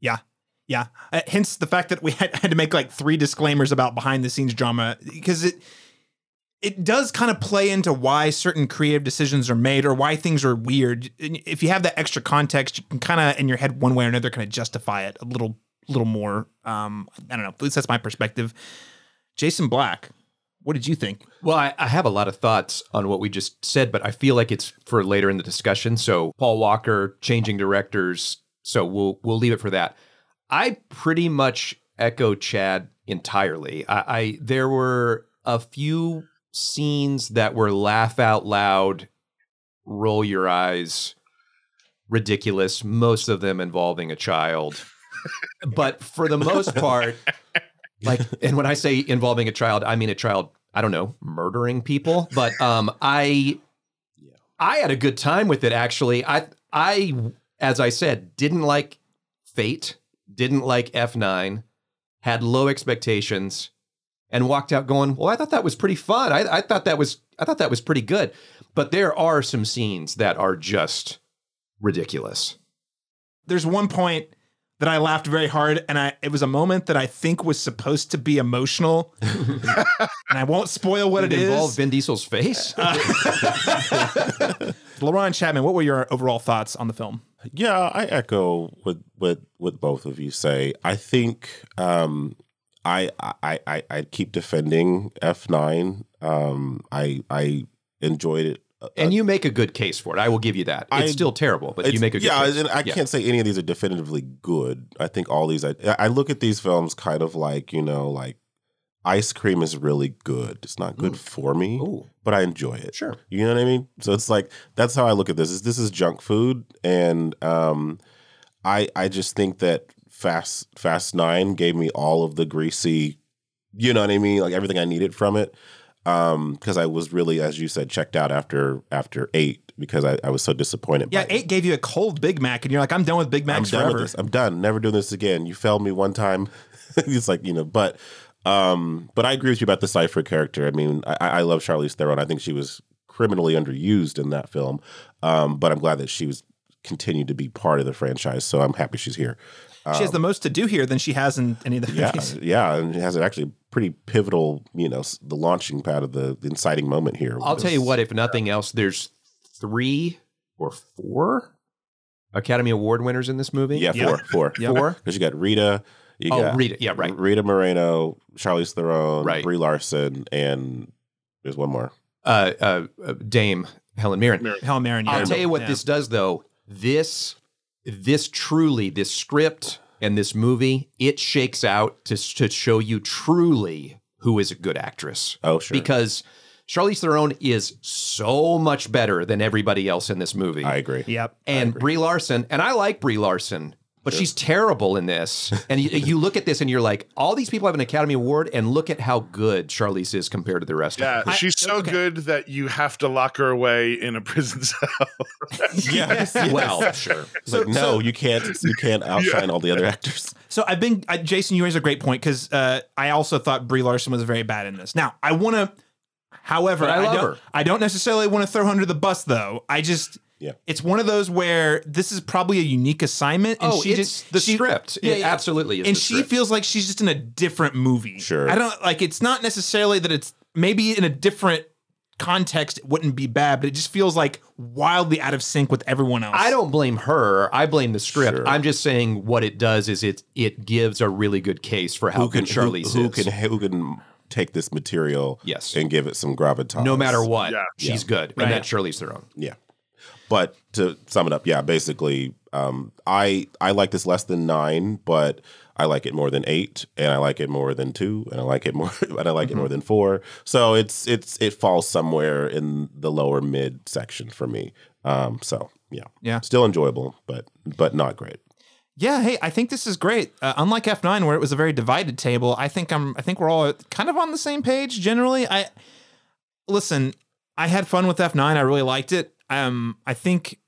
Yeah. Yeah. Uh, hence the fact that we had, had to make like three disclaimers about behind the scenes drama because it it does kind of play into why certain creative decisions are made or why things are weird. If you have that extra context, you can kind of in your head one way or another kind of justify it a little little more. Um, I don't know. At least that's my perspective. Jason Black, what did you think? Well, I, I have a lot of thoughts on what we just said, but I feel like it's for later in the discussion. So Paul Walker changing directors, so we'll we'll leave it for that. I pretty much echo Chad entirely. I, I there were a few scenes that were laugh out loud, roll your eyes, ridiculous. Most of them involving a child, but for the most part, like, and when I say involving a child, I mean a child. I don't know, murdering people. But um, I, yeah. I had a good time with it. Actually, I, I, as I said, didn't like Fate, didn't like F nine, had low expectations, and walked out going, "Well, I thought that was pretty fun. I, I thought that was, I thought that was pretty good." But there are some scenes that are just ridiculous. There's one point that I laughed very hard, and I it was a moment that I think was supposed to be emotional, and I won't spoil what Did it it is. involve Vin Diesel's face? Laron Chapman, what were your overall thoughts on the film? Yeah, I echo what what what both of you say. I think um, I, I I I keep defending F nine. Um, I I enjoyed it. Uh, And you make a good case for it. I will give you that. It's I- still terrible, but you make a good yeah, case. and I Yeah. can't say any of these are definitively good. I think all these. I, I look at these films kind of like you know, like ice cream is really good. It's not good for me, Ooh. but I enjoy it. Sure. You know what I mean? So it's like that's how I look at this. Is this is junk food, and um, I I just think that Fast Fast Nine gave me all of the greasy, you know what I mean, like everything I needed from it. Um, because I was really, as you said, checked out after after eight because I, I was so disappointed. Yeah, by it. eight gave you a cold Big Mac, and you're like, I'm done with Big I'm Macs done forever. I'm done. Never doing this again. You failed me one time. it's like you know, but um, but I agree with you about the Cipher character. I mean, I, I love Charlize Theron. I think she was criminally underused in that film. Um, but I'm glad that she was continued to be part of the franchise. So I'm happy she's here. She has the most to do here than she has in any of the Yeah, movies. yeah, and it has actually a pretty pivotal, you know, the launching pad of the, the inciting moment here. I'll tell you what, if nothing else, there's three or four Academy Award winners in this movie. Yeah, four, four, Four? Because you got Rita, you Oh, got Rita. Yeah, right. Rita Moreno, Charlize Theron, Right. Brie Larson, and there's one more. Uh, uh, uh, Dame Helen Mirren. Helen Mirren. I'll tell you what Yeah. this does, though. This, this truly, this script and this movie, it shakes out to to show you truly who is a good actress. Oh, sure. Because Charlize Theron is so much better than everybody else in this movie. I agree. Yep. and Brie Larson, and I like Brie Larson, but she's terrible in this. And you, you look at this and you're like, all these people have an Academy Award, and look at how good Charlize is compared to the rest Yeah, of them. she's so okay. good that you have to lock her away in a prison cell. Yes. Well, sure. It's like, no, you can't. You can't outshine all the other actors. So I've been, I, Jason, you raise a great point because uh, I also thought Brie Larson was very bad in this. Now I want to, however, But I love don't, her. I don't necessarily want to throw her under the bus though. I just, Yeah. it's one of those where this is probably a unique assignment. And Oh, she it's just the she- script. Yeah, It yeah. absolutely is And the she script. feels like she's just in a different movie. Sure. I don't like. It's not necessarily that it's maybe in a different context it wouldn't be bad, but it just feels like wildly out of sync with everyone else. I don't blame her. I blame the script. Sure. I'm just saying what it does is it it gives a really good case for how Who can good Charlize who, who is. can who can take this material Yes. and give it some gravitas? no matter what, Yeah. she's good, Right. and that's Charlize Theron. Yeah. But to sum it up, yeah, basically, um, I I like this less than nine, but I like it more than eight, and I like it more than two, and I like it more, and I like Mm-hmm. it more than four. So it's it's it falls somewhere in the lower mid section for me. Um, so yeah, Yeah. still enjoyable, but but not great. Yeah, hey, I think this is great. Uh, unlike F9 where it was a very divided table, I think I'm I think we're all kind of on the same page generally. I Listen, I had fun with F9. I really liked it. Um I think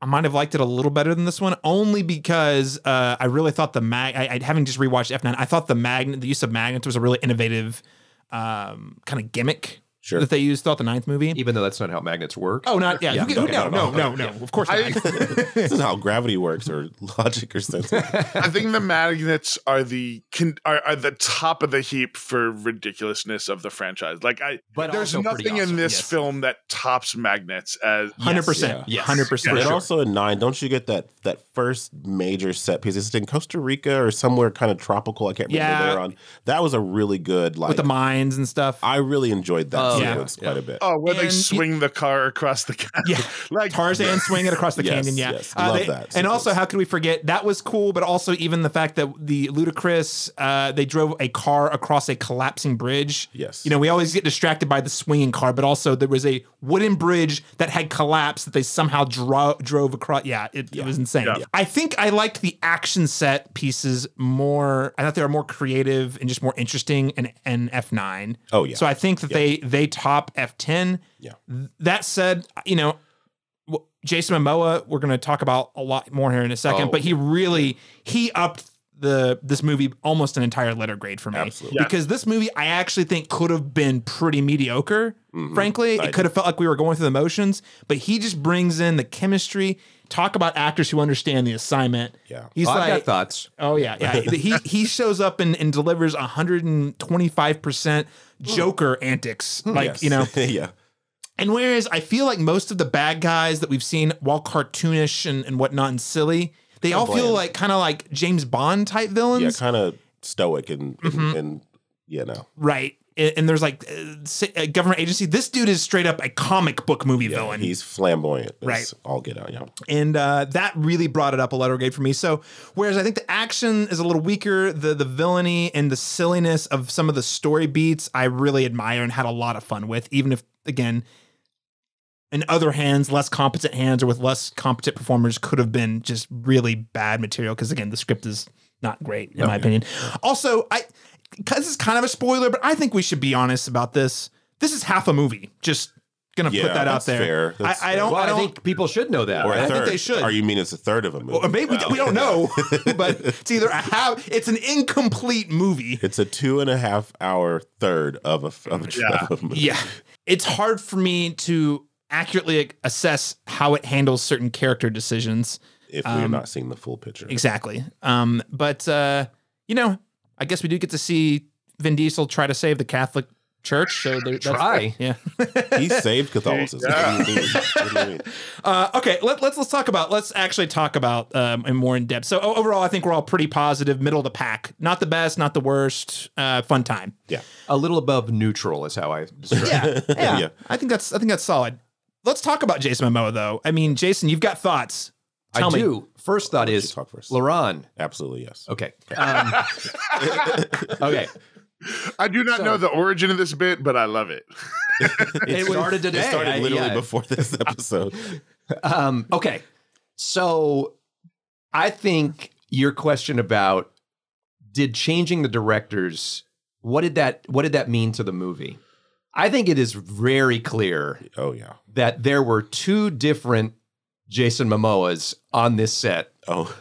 I might have liked it a little better than this one only because uh, I really thought the mag I, I having just rewatched F9, I thought the magnet the use of magnets was a really innovative um, kind of gimmick Sure. that they used throughout the ninth movie. Even though that's not how magnets work. Oh, not yeah. Yeah, you okay. no, no, no, no. Of course not. I, this is how gravity works, or logic, or sense. I think the magnets are the con- are, are the top of the heap for ridiculousness of the franchise. Like I, But there's nothing awesome, in this yes. film that tops magnets as Hundred percent. Yeah, Hundred percent. And also in nine, don't you get that that first major set piece? Is it in Costa Rica or somewhere kind of tropical? I can't remember Yeah. where they're on. That was a really good like. with the mines and stuff. I really enjoyed that oh, Oh, yeah. sequence quite a bit. oh, where they And you- swing the car across the canyon. Yeah. like Tarzan swinging across the Yes, canyon. Yeah, Uh. Love they- that And also, how could we forget that was cool? But also, even the fact that the ludicrous uh, they drove a car across a collapsing bridge. Yes. you know, we always get distracted by the swinging car, but also there was a wooden bridge that had collapsed that they somehow dro- drove across. Yeah, it, it was insane. Yeah. I think I liked the action set pieces more. I thought they were more creative and just more interesting in, in F nine. Oh, yeah. So I think that they they top F ten. Yeah. That said, you know, Jason Momoa, we're going to talk about a lot more here in a second, Oh, but he really he upped the this movie almost an entire letter grade for me Absolutely. Yeah. because this movie I actually think could have been pretty mediocre. Mm-hmm. Frankly, it could have felt like we were going through the motions, but he just brings in the chemistry. Talk about actors who understand the assignment. Yeah. he's I've like got thoughts. Oh yeah, yeah. he he shows up and, and delivers 125 percent Joker antics, like Yes. you know. yeah. And whereas I feel like most of the bad guys that we've seen, while cartoonish and, and whatnot and silly, they all feel like kind of like James Bond type villains. Yeah, kind of stoic and, Mm-hmm. and and you know. right? And there's like uh, a government agency. This dude is straight up a comic book movie villain. He's flamboyant. Right. All get out. Yeah. and uh, that really brought it up a letter grade for me. So, whereas I think the action is a little weaker, the the villainy and the silliness of some of the story beats, I really admire and had a lot of fun with. Even if, again, in other hands, less competent hands or with less competent performers, could have been just really bad material. Because again, the script is not great in my opinion. Also, I this is kind of a spoiler, but I think we should be honest about this. This is half a movie. Just gonna Yeah, put that out there. fair. That's I, I don't. Well, I I, don't think people should know that. Or right? a I think they should. Or you mean it's a third of a movie? or maybe we, we don't know, but it's either a half. It's an incomplete movie. It's a two and a half hour third of a of a, Yeah. of a movie. Yeah, it's hard for me to accurately assess how it handles certain character decisions. If we're Um, not seeing the full picture. Exactly. Um, but uh, you know, I guess we do get to see Vin Diesel try to save the Catholic Church. So there, that's, Try. yeah. He saved Catholicism. What do you? What do you mean? Uh, okay, let, let's let's talk about let's actually talk about um, in more in depth. So overall, I think we're all pretty positive, middle of the pack. Not the best, not the worst. Uh, fun time. Yeah, a little above neutral is how I describe it. Yeah, yeah, Yeah. I think that's I think that's solid. Let's talk about Jason Momoa though. I mean, Jason, you've got thoughts. Tell I me. do. First thought you is talk first. Laron. Absolutely yes. Okay. Um, okay. I do not So- know the origin of this bit, but I love it. It started today. It started I- literally yeah. before this episode. Um, okay. So I think your question about did changing the directors what did that what did that mean to the movie? I think it is very clear Oh yeah. that there were two different Jason Momoas on this set. Oh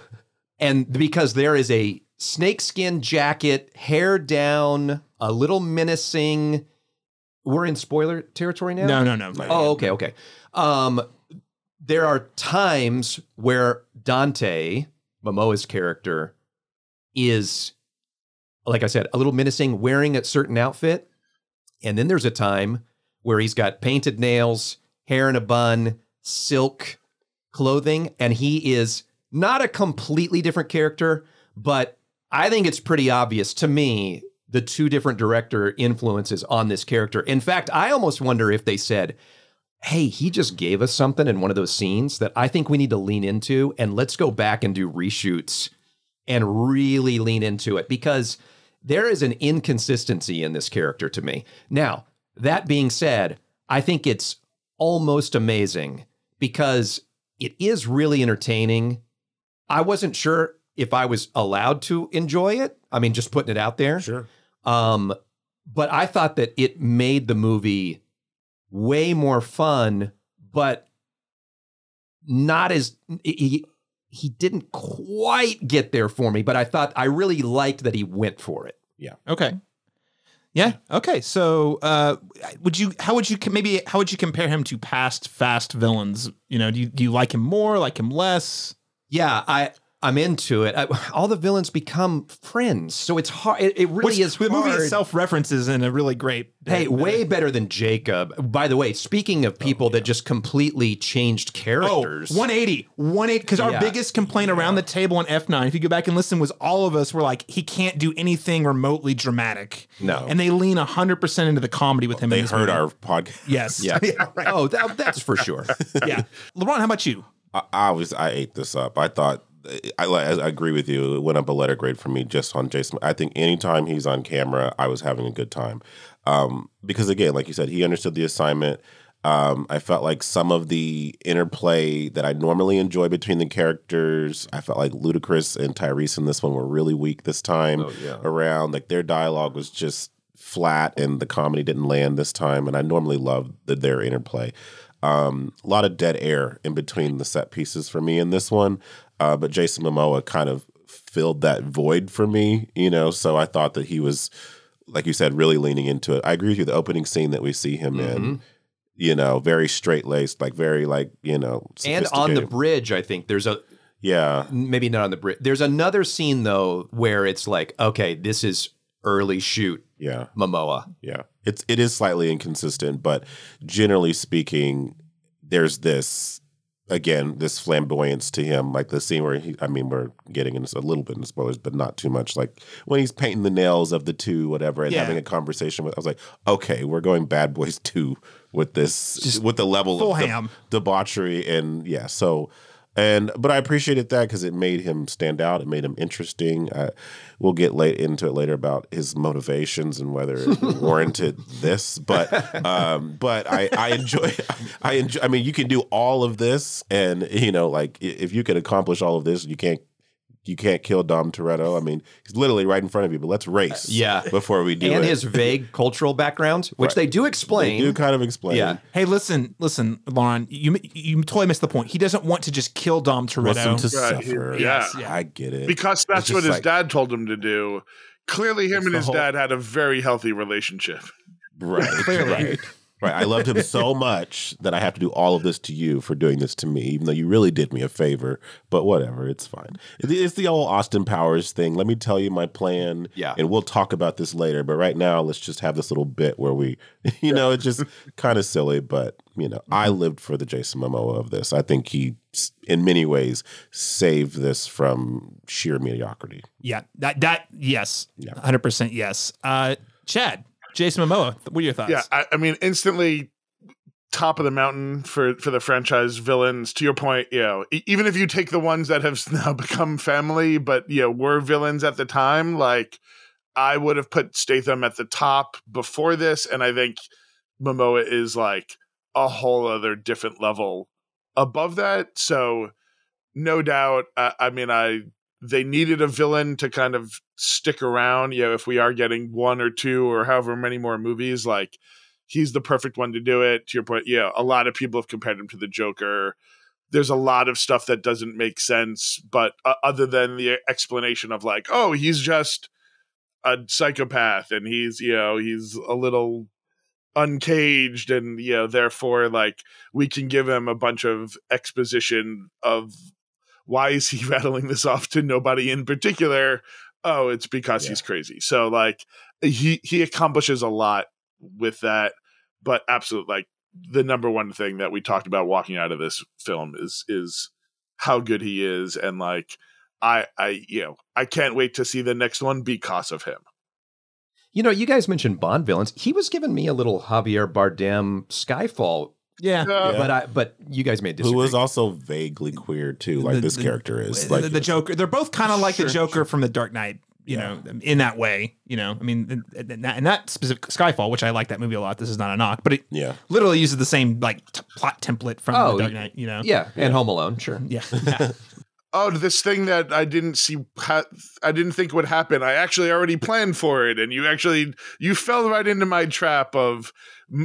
And because there is a snakeskin jacket, hair down, a little menacing. We're in spoiler territory now? No, no, no. Not Oh, okay, okay. Um, there are times where Dante, Momoa's character, is, like I said, a little menacing, wearing a certain outfit. And then there's a time where he's got painted nails, hair in a bun, silk clothing, and he is not a completely different character, but I think it's pretty obvious to me the two different director influences on this character. In fact, I almost wonder if they said, hey, he just gave us something in one of those scenes that I think we need to lean into, and let's go back and do reshoots and really lean into it because there is an inconsistency in this character to me. Now, that being said, I think it's almost amazing because it is really entertaining. I wasn't sure if I was allowed to enjoy it. I mean, just putting it out there. sure. Um, but I thought that it made the movie way more fun, but not as he he didn't quite get there for me. But I thought I really liked that he went for it. Yeah. Okay. Yeah. Okay. So, uh, would you? How would you maybe? How would you compare him to past fast villains? You know, do you do you like him more? Like him less? Yeah, I I'm into it. I, all the villains become friends, so it's hard. It, it really Which is. the movie hard. itself references in a really great. Hey, way better than Jacob. By the way, speaking of people that just completely changed Oh, characters. 180. 180. Because our Yeah. biggest complaint around the table on F9, if you go back and listen, was all of us were like, he can't do anything remotely dramatic. No. And they lean 100% into the comedy with him. They heard movie. our podcast. Yes. Yeah. right. Oh, that, that's for sure. yeah. Laron, how about you? I, I was I ate this up. I thought I, I agree with you. It went up a letter grade for me just on Jason. I think anytime he's on camera, I was having a good time. Um, because again, like you said, he understood the assignment. Um, I felt like some of the interplay that I normally enjoy between the characters, I felt like Ludacris and Tyrese in this one were really weak this time Oh, yeah. around. Like their dialogue was just flat and the comedy didn't land this time. And I normally love the, their interplay. Um, a lot of dead air in between the set pieces for me in this one. Uh, but Jason Momoa kind of filled that void for me, you know. So I thought that he was, like you said, really leaning into it. I agree with you. The opening scene that we see him Mm-hmm. in, you know, very straight laced, like very like you know, and on the bridge, I think there's a yeah, maybe not on the bridge. There's another scene though where it's like, okay, this is early shoot yeah, Momoa. yeah. It's it is slightly inconsistent, but generally speaking, there's this again this flamboyance to him, like the scene where he. I mean, we're getting into a little bit in spoilers, but not too much. Like when he's painting the nails of the two, whatever, and Yeah. having a conversation with. I was like, okay, we're going Bad Boys two with this, Just with the level of de- debauchery, and yeah, so. And but I appreciated that because it made him stand out. It made him interesting. Uh, we'll get late into it later about his motivations and whether it warranted this. But um, but I I enjoy I enjoy. I mean, you can do all of this, and you know, like if you can accomplish all of this, you can't you can't kill Dom Toretto. I mean, he's literally right in front of you. But let's race, Yeah. before we do and it. his vague cultural background, which Right. they do they explain. do kind of explain. Yeah. Hey, listen, listen, Laron. You you totally missed the point. He doesn't want to just kill Dom Toretto. Wants him to Right, suffer. yeah. Yes, yeah. I get it because that's It's what his like- dad told him to do. Clearly, him and the his whole- dad had a very healthy relationship. Right. Clearly. Right. Right. I loved him so much that I have to do all of this to you for doing this to me, even though you really did me a favor. But whatever, it's fine. It's the old Austin Powers thing. Let me tell you my plan. Yeah. And we'll talk about this later. But right now, let's just have this little bit where we, you know, it's just kind of silly. But, you know, I lived for the Jason Momoa of this. I think he, in many ways, saved this from sheer mediocrity. Yeah, that that yes, Yeah. hundred percent yes. Uh, Chad, Jason Momoa, what are your thoughts? Yeah, I, I mean, instantly top of the mountain for for the franchise villains. To your point, you know, even if you take the ones that have now become family, but you know, were villains at the time, like I would have put Statham at the top before this, and I think Momoa is like a whole other different level above that. So, no doubt. I, I mean, I they needed a villain to kind of stick around. You know, if we are getting one or two or however many more movies, like he's the perfect one to do it. To your point, yeah, a lot of people have compared him to the Joker. There's a lot of stuff that doesn't make sense, but uh, other than the explanation of like, oh, he's just a psychopath and he's you know he's a little uncaged and you know therefore like we can give him a bunch of exposition of why is he rattling this off to nobody in particular oh it's because Yeah. he's crazy so like he he accomplishes a lot with that but absolutely like the number one thing that we talked about walking out of this film is is how good he is and like i i you know i can't wait to see the next one because of him You know, you guys mentioned Bond villains. He was giving me a little Javier Bardem Skyfall, yeah. Uh, but I but you guys may Who disagree. was also vaguely queer, too, like The- this the- character is. The, Like the Joker. They're both kind of like the Sure, Joker from the Dark Knight. You Yeah. know, in that way. You know, I mean, in, in that, in that specific Skyfall, which I like that movie a lot. This is not a knock, but it Yeah. literally uses the same like t- plot template from Oh, the Dark Knight. You know, yeah, and Home Alone, sure. yeah. yeah. oh this thing that i didn't see ha- i didn't think would happen i actually already planned for it and you actually you fell right into my trap of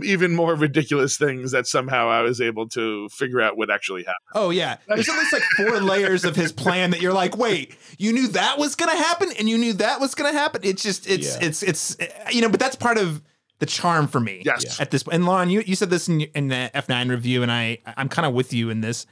even more ridiculous things that somehow i was able to figure out would actually happen Oh yeah, there's at least like four layers of his plan that you're like, wait, you knew that was gonna happen, and you knew that was gonna happen. It's just, it's, Yeah. it's, it's, you know, but that's part of the charm for me. Yes. At this, and Laron, you you said this in, in the F9 review, and I I'm kind of with you in this.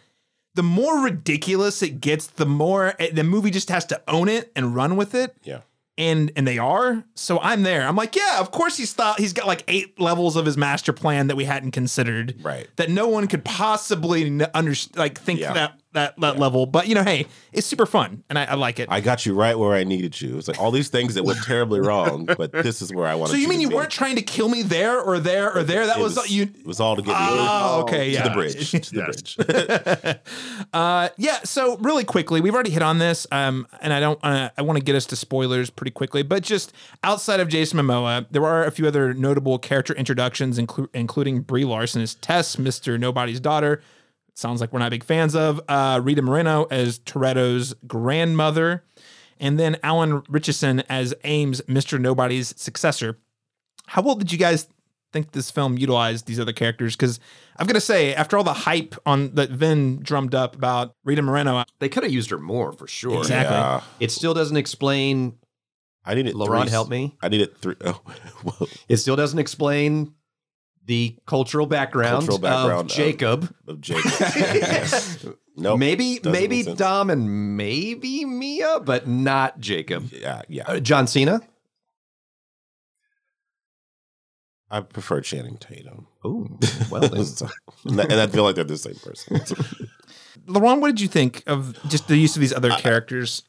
The more ridiculous it gets, the more eh, the movie just has to own it and run with it. Yeah. and and they are. So I'm there. I'm like, yeah, of course he's thought he's got like eight levels of his master plan that we hadn't considered. Right. That no one could possibly under like think Yeah. that that that level. But you know, hey, it's super fun and I, I like it. I got you right where I needed you. It's like all these things that went terribly wrong, but this is where I wanted so you mean to you be. weren't trying to kill me there or there or there? That It was, you. It was all to get me Oh, okay, to yeah. the bridge. To the bridge. Uh, yeah. So really quickly, we've already hit on this, um, and I don't. Uh, I want to get us to spoilers pretty quickly, but just outside of Jason Momoa, there are a few other notable character introductions, inclu- including Brie Larson as Tess, Mister Nobody's daughter. Sounds like we're not big fans of uh, Rita Moreno as Toretto's grandmother, and then Alan Richardson as Ames, Mister Nobody's successor. How well did you guys think this film utilized these other characters? Because I'm gonna say, after all the hype on that Vin drummed up about Rita Moreno, They could have used her more for sure. Exactly. Yeah. It still doesn't explain. I needed Laron, three- help me. I needed three. Oh, whoa. It still doesn't explain the cultural background, Cultural background of of- Jacob. of Jacob. nope. maybe maybe. Dom and maybe Mia, but not Jacob. Yeah, yeah. Uh, John Cena. I prefer Channing Tatum. Oh, well, then. And, I- and I feel like they're the same person. Laron, what did you think of just the use of these other characters?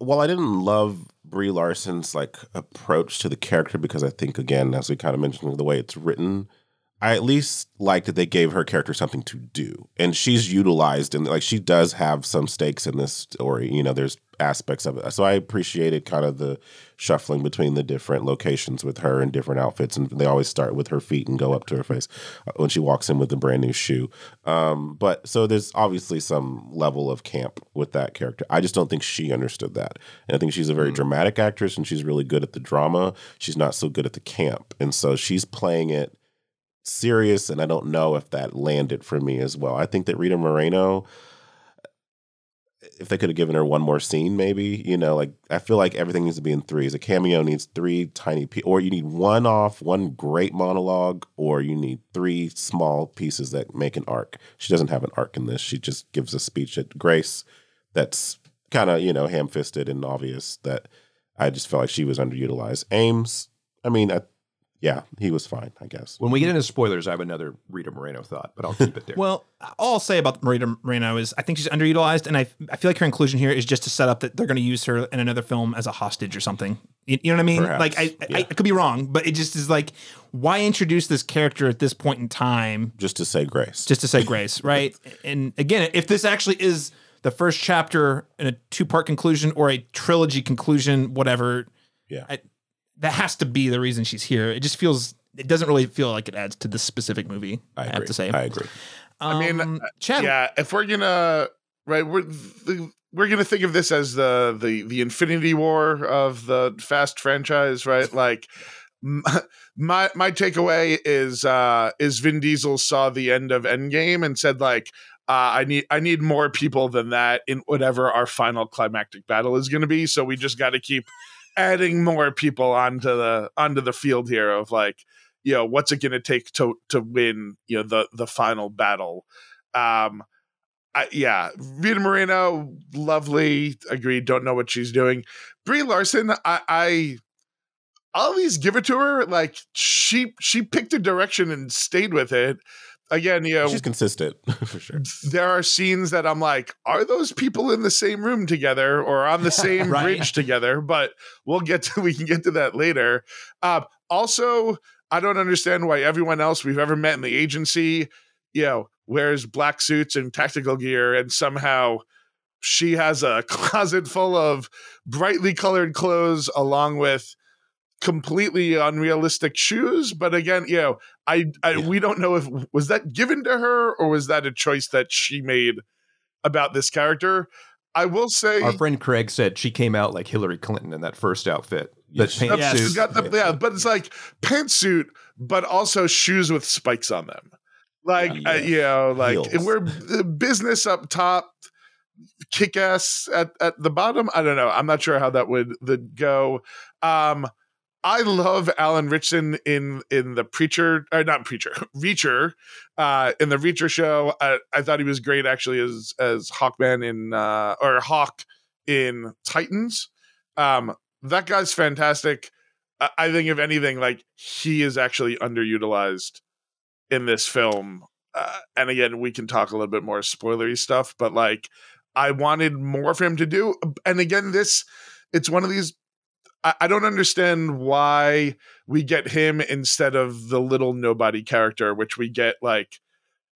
well, I didn't love Brie Larson's like approach to the character because I think again, as we kind of mentioned, the way it's written, I at least like that they gave her character something to do, and she's utilized and like she does have some stakes in this story. You know, there's aspects of it, so I appreciated kind of the shuffling between the different locations with her and different outfits, and they always start with her feet and go up to her face uh, when she walks in with a brand new shoe. Um, but so there's obviously some level of camp with that character. I just don't think she understood that. And I think she's a very dramatic actress and she's really good at the drama. She's not so good at the camp. And so she's playing it serious. And I don't know if that landed for me as well. I think that Rita Moreno, if they could have given her one more scene, maybe, you know, like I feel like everything needs to be in threes. A cameo needs three tiny, pe- or you need one off, one great monologue, or you need three small pieces that make an arc. She doesn't have an arc in this. She just gives a speech at Grace that's kind of, you know, ham fisted and obvious that I just felt like she was underutilized. Ames, I mean, I, yeah, he was fine, I guess. when we get into spoilers, I have another Rita Moreno thought, but I'll keep it there. Well, all I'll say about Marita Moreno is I think she's underutilized, and I I feel like her inclusion here is just to set up that they're going to use her in another film as a hostage or something. You, you know what I mean? Perhaps, Like I, I, yeah. I could be wrong, but it just is like, why introduce this character at this point in time Just to say Grace. just to say grace, right? And again, if this actually is the first chapter in a two part conclusion or a trilogy conclusion, whatever, yeah. I, that has to be the reason she's here. It just feels. It doesn't really feel like it adds to this specific movie. I, I, have to say. I agree. I mean, Um, Chad, yeah, if we're gonna right, we're the, we're gonna think of this as the the the Infinity War of the Fast franchise, right? Like my my takeaway is uh is Vin Diesel saw the end of Endgame and said like. Uh, I need I need more people than that in whatever our final climactic battle is going to be. So we just got to keep adding more people onto the onto the field here of like you know what's it going to take to to win you know the the final battle? Um I, yeah Rita Moreno lovely agreed don't know what she's doing. Brie Larson I I I'll least give it to her like she she picked a direction and stayed with it again you know She's consistent for sure. there are scenes that I'm like, are those people in the same room together or on the same Right. bridge together? But we'll get to we can get to that later. Uh, also, I don't understand why everyone else we've ever met in the agency, you know, wears black suits and tactical gear, and somehow she has a closet full of brightly colored clothes along with completely unrealistic shoes but again you know I, I Yeah. we don't know if was that given to her or was that a choice that she made about this character. I will say Our friend Craig said she came out like Hillary Clinton in that first outfit. The Yes. pantsuit. Yes. got the yeah, but it's like pantsuit, but also shoes with spikes on them. Like Yeah. uh, you know, like Heels. we're the business up top, kick ass at at the bottom. I don't know. I'm not sure how that would would go. Um, I love Alan Ritchson in in the preacher or not preacher Reacher uh, in the Reacher show. I, I thought he was great actually as as Hawkman in uh, or Hawk in Titans. Um, that guy's fantastic. I, I think if anything, like he is actually underutilized in this film. Uh, and again, we can talk a little bit more spoilery stuff, but like I wanted more for him to do. And again, this it's one of these I, don't understand why we get him instead of the little nobody character, which we get like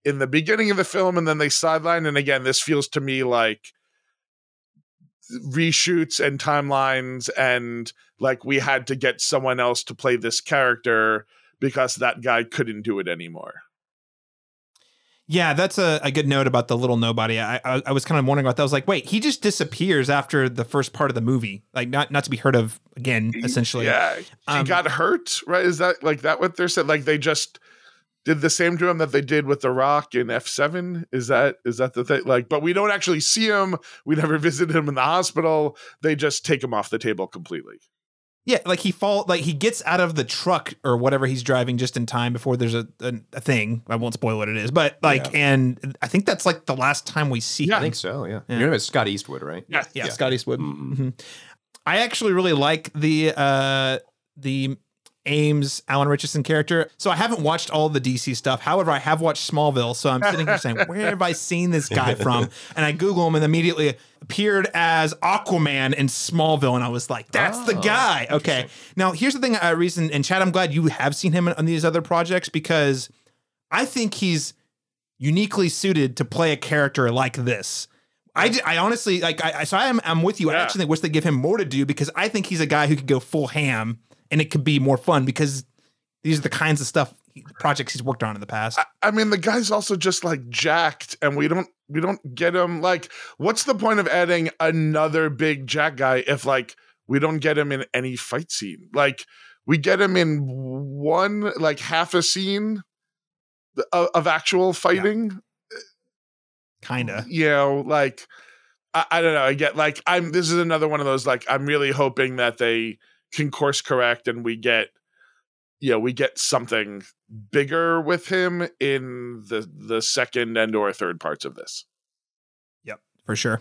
in the beginning of the film and then they sideline. And again, this feels to me like reshoots and timelines and like we had to get someone else to play this character because that guy couldn't do it anymore. Yeah, that's a, a good note about the little nobody. I, I I was kind of wondering about that. I was like, wait, he just disappears after the first part of the movie, like not not to be heard of again. Essentially, Yeah. He Um, got hurt, right? Is that like that what they're saying? Like they just did the same to him that they did with The Rock in F7? Is that is that the thing? Like, but we don't actually see him. We never visit him in the hospital. They just take him off the table completely. Yeah, like he fall like he gets out of the truck or whatever he's driving just in time before there's a a, a thing. I won't spoil what it is, but like, Yeah. and I think that's like the last time we see. Yeah. I think so. Yeah. Yeah. You know, it's Scott Eastwood, right? Yeah. yeah, Yeah. Scott Eastwood. Mhm. Mhm. I actually really like the uh the Ames, Alan Richardson character. So I haven't watched all the DC stuff. However, I have watched Smallville. So I'm sitting here saying, where have I seen this guy from? And I Google him and immediately appeared as Aquaman in Smallville. And I was like, that's the oh, guy. Okay. Now, here's the thing, I reason, and Chad, I'm glad you have seen him on these other projects because I think he's uniquely suited to play a character like this. I, I honestly like I, I so I'm I'm with you. I actually wish they give him more to do because I think he's a guy who could go full ham and it could be more fun because these are the kinds of stuff projects he's worked on in the past. I mean, the guy's also just like jacked, and we don't we don't get him. Like, what's the point of adding another big jack guy if like we don't get him in any fight scene? Like, we get him in one like half a scene of, of actual fighting. Kinda. You know, like I, I don't know. I get like I'm. This is another one of those like I'm really hoping that they can course correct and we get you know we get something bigger with him in the the second and or third parts of this Yep, for sure.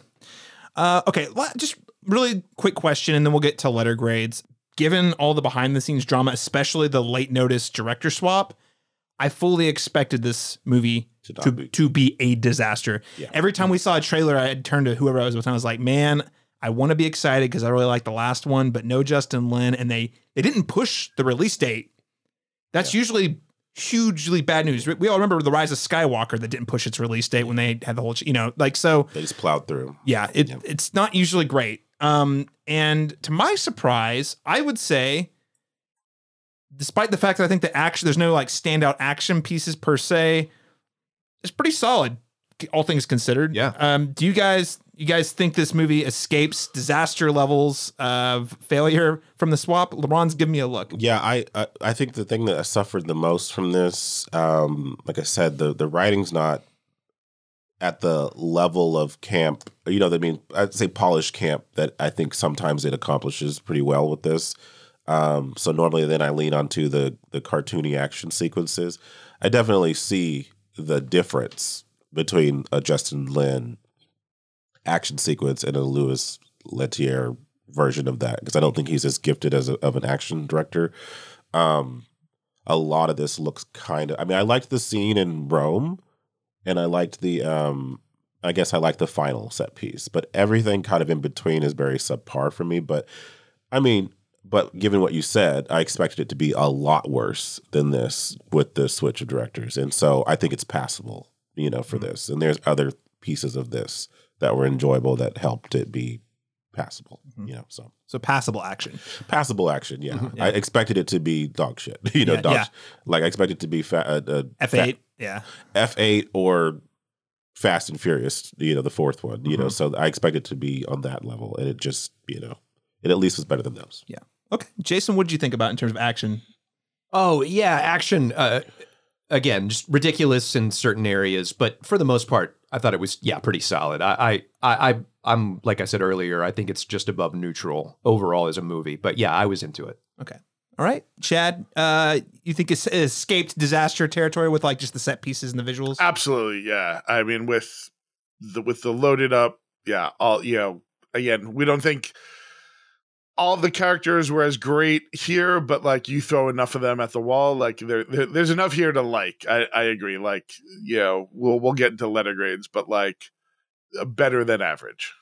Uh, okay, just really quick question, and then we'll get to letter grades. Given all the behind the scenes drama, especially the late notice director swap, I fully expected this movie To to, be. to be a disaster. Yeah. Every time we saw a trailer, I had turned to whoever I was with, and I was like, man, I want to be excited because I really like the last one, but no Justin Lin, and they they didn't push the release date. That's usually hugely bad news. We all remember the Rise of Skywalker that didn't push its release date when they had the whole, you know, like so. They just plowed through. Yeah, it, Yep. it's not usually great. Um, and to my surprise, I would say, despite the fact that I think the action, there's no like standout action pieces per se, it's pretty solid, all things considered. Yeah. Um, do you guys, you guys think this movie escapes disaster levels of failure from the swap? Laron's give me a look. Yeah, I, I I think the thing that I suffered the most from this, um, like I said, the the writing's not at the level of camp. You know, I mean, I'd say polished camp that I think sometimes it accomplishes pretty well with this. Um, so normally, then I lean onto the the cartoony action sequences. I definitely see the difference between a Justin Lin action sequence and a Louis Leterrier version of that because I don't think he's as gifted as a, of an action director. Um, a lot of this looks kind of. I mean, I liked the scene in Rome, and I liked the. Um, I guess I liked the final set piece, but everything kind of in between is very subpar for me. But I mean, but given what you said, I expected it to be a lot worse than this with the switch of directors, and so I think it's passable, you know, for this. And there's other pieces of this that were enjoyable that helped it be passable, you know. So So passable action. passable action, yeah. I expected it to be dog shit, you know, Yeah, dog. yeah. sh- Like I expected it to be fa- uh, uh, F fa- eight. Yeah. F eight or Fast and Furious, you know, the fourth one, you know. So I expected it to be on that level, and it just, you know, it at least was better than those. Yeah. Okay, Jason, what did you think about in terms of action? Oh yeah, action. Uh, again, just ridiculous in certain areas, but for the most part, I thought it was yeah pretty solid. I I I I- I'm like I said earlier, I think it's just above neutral overall as a movie. But yeah, I was into it. Okay. All right, Chad. Uh, you think it's escaped disaster territory with like just the set pieces and the visuals? absolutely yeah i mean with the with the loaded up yeah all you know again we don't think all the characters were as great here but like you throw enough of them at the wall like there, there there's enough here to like i i agree like you know we'll we'll get into letter grades but like uh, better than average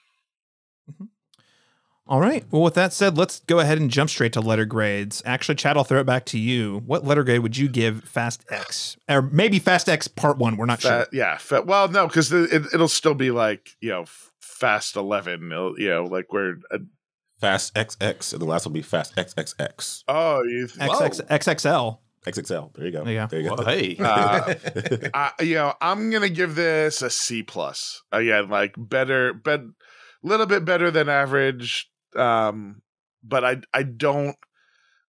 All right. Well, with that said, let's go ahead and jump straight to letter grades. Actually, Chad, I'll throw it back to you. What letter grade would you give Fast X, or maybe Fast X Part One? We're not sure. Yeah fa- well no because it, it'll still be like you know fast 11 it'll, you know like we're uh, Fast XX, and the last one will be Fast XXX. oh you th- XX, XXL. XXL. There you go. There you go. There you go. Well, hey, Uh, I, you know, I'm gonna give this a C plus. Again, like better, but a little bit better than average. Um, but I, I don't.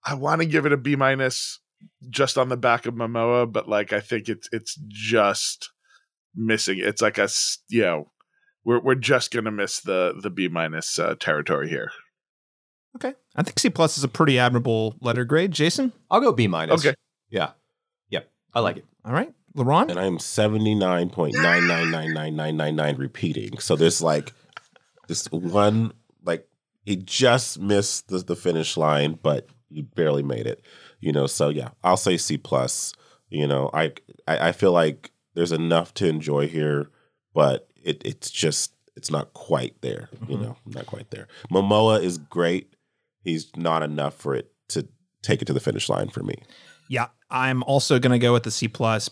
I want to give it a B minus, just on the back of Momoa. But like, I think it's it's just missing. It's like a you know, we're we're just gonna miss the the B minus uh, territory here. Okay. I think C plus is a pretty admirable letter grade. Jason. I'll go B minus. Okay. Yeah. Yep. I like it. All right. Laron. and I am seventy nine point nine nine nine nine nine nine nine repeating. So there's like this one like he just missed the, the finish line, but he barely made it. You know, so yeah, I'll say C plus. You know, I, I I feel like there's enough to enjoy here, but it it's just it's not quite there. You Mhm. know, not quite there. Momoa is great. He's not enough for it to take it to the finish line for me. Yeah, I'm also gonna go with the C plus.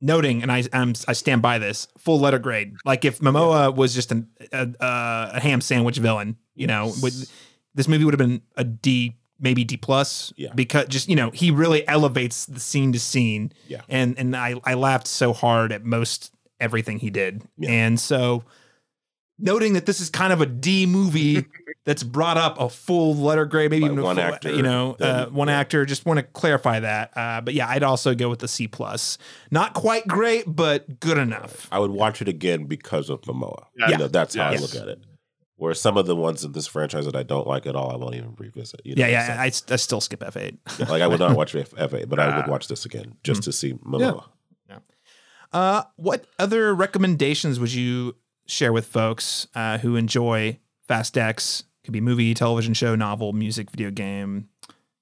Noting, and I I'm, I stand by this full letter grade. Like if Momoa was just an, a, a a ham sandwich villain, you know, with, this movie would have been a D, maybe D plus. Yeah. because just you know he really elevates the scene to scene. Yeah. and and I I laughed so hard at most everything he did, Yeah. and so noting that this is kind of a D movie that's brought up a full letter grade, maybe By even a one full- actor, you know, then- uh, one yeah. actor. Just want to clarify that. Uh, but yeah, I'd also go with the C plus. Not quite great, but good enough. I would watch it again because of Momoa. Yeah. You know, that's how I look at it. Whereas some of the ones in this franchise that I don't like at all, I won't even revisit. You know, Yeah, yeah. I, I still skip F eight. Yeah, like I would not watch F- F8, but I would watch this again just to see Momoa. Uh, what other recommendations would you share with folks uh, who enjoy Fast X? Could be movie, television show, novel, music, video game.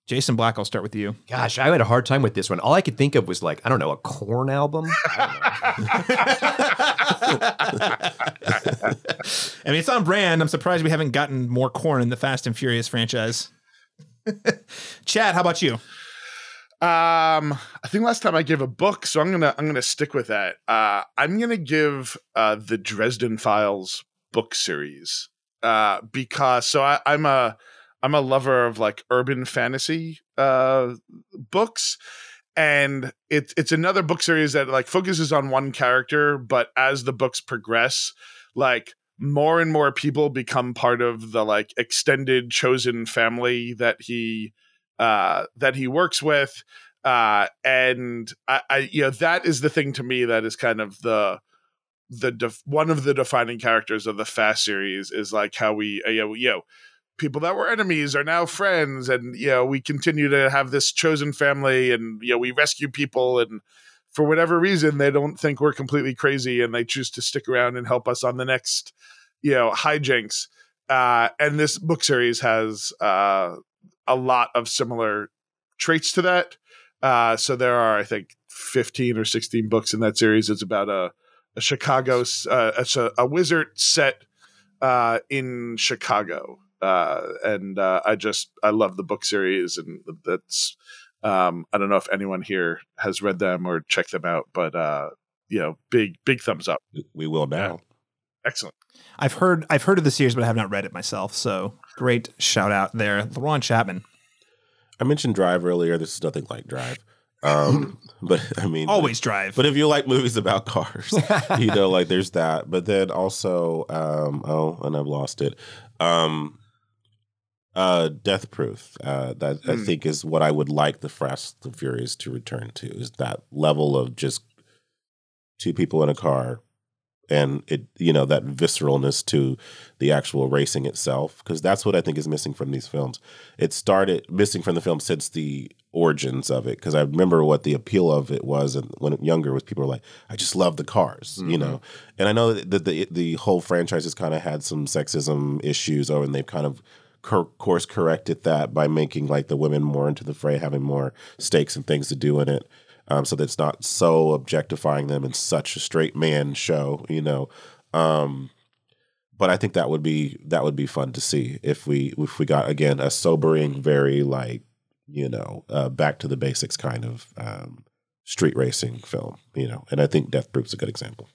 Jason Black, I'll start with you. Gosh, I had a hard time with this one. All I could think of was like, I don't know, a Korn album. I mean, it's on brand. I'm surprised we haven't gotten more Korn in the Fast and Furious franchise. Chad, how about you? Um, I think last time I gave a book, so I'm gonna I'm gonna stick with that. Uh, I'm gonna give uh, the Dresden Files book series uh, because so I, I'm a I'm a lover of like urban fantasy uh, books, and it's it's another book series that like focuses on one character, but as the books progress, like more and more people become part of the like extended chosen family that he uh, that he works with. Uh, and I, I, you know, that is the thing to me that is kind of the, the def- one of the defining characters of the Fast series is like how we, uh, you know, you know, people that were enemies are now friends, and you know, we continue to have this chosen family, and you know, we rescue people, and for whatever reason, they don't think we're completely crazy, and they choose to stick around and help us on the next, you know, hijinks. Uh, and this book series has uh, a lot of similar traits to that. Uh, so there are, I think, 15 or 16 books in that series. It's about a, a Chicago, uh, it's a, a wizard set uh, in Chicago. Uh, and uh, I just, I love the book series. And that's, um, I don't know if anyone here has read them or checked them out, but, uh, you know, big, big thumbs up. We will now. Excellent. I've heard I've heard of the series, but I have not read it myself. So great shout out there, Laron Chapman. I mentioned Drive earlier. This is nothing like Drive. Um, but I mean, Always drive. But if you like movies about cars, you know, like there's that. But then also, um, oh, and I've lost it. Um, uh, Death Proof. Uh, that I Hmm. think is what I would like the Fast and Furious to return to. Is that level of just two people in a car, and it, you know, that visceralness to the actual racing itself. Because that's what I think is missing from these films. It started missing from the film since the origins of it because I remember what the appeal of it was, and when younger was people were like, "I just love the cars," you know. Mm-hmm. And I know that the the whole franchise has kind of had some sexism issues, or and they've kind of cor- course corrected that by making like the women more into the fray, having more stakes and things to do in it, um, so that it's not so objectifying them in such a straight man show, you know. Um, but I think that would be that would be fun to see if we if we got again a sobering, very like you know uh, back to the basics kind of um, street racing film, you know. And I think Death Proof's a good example.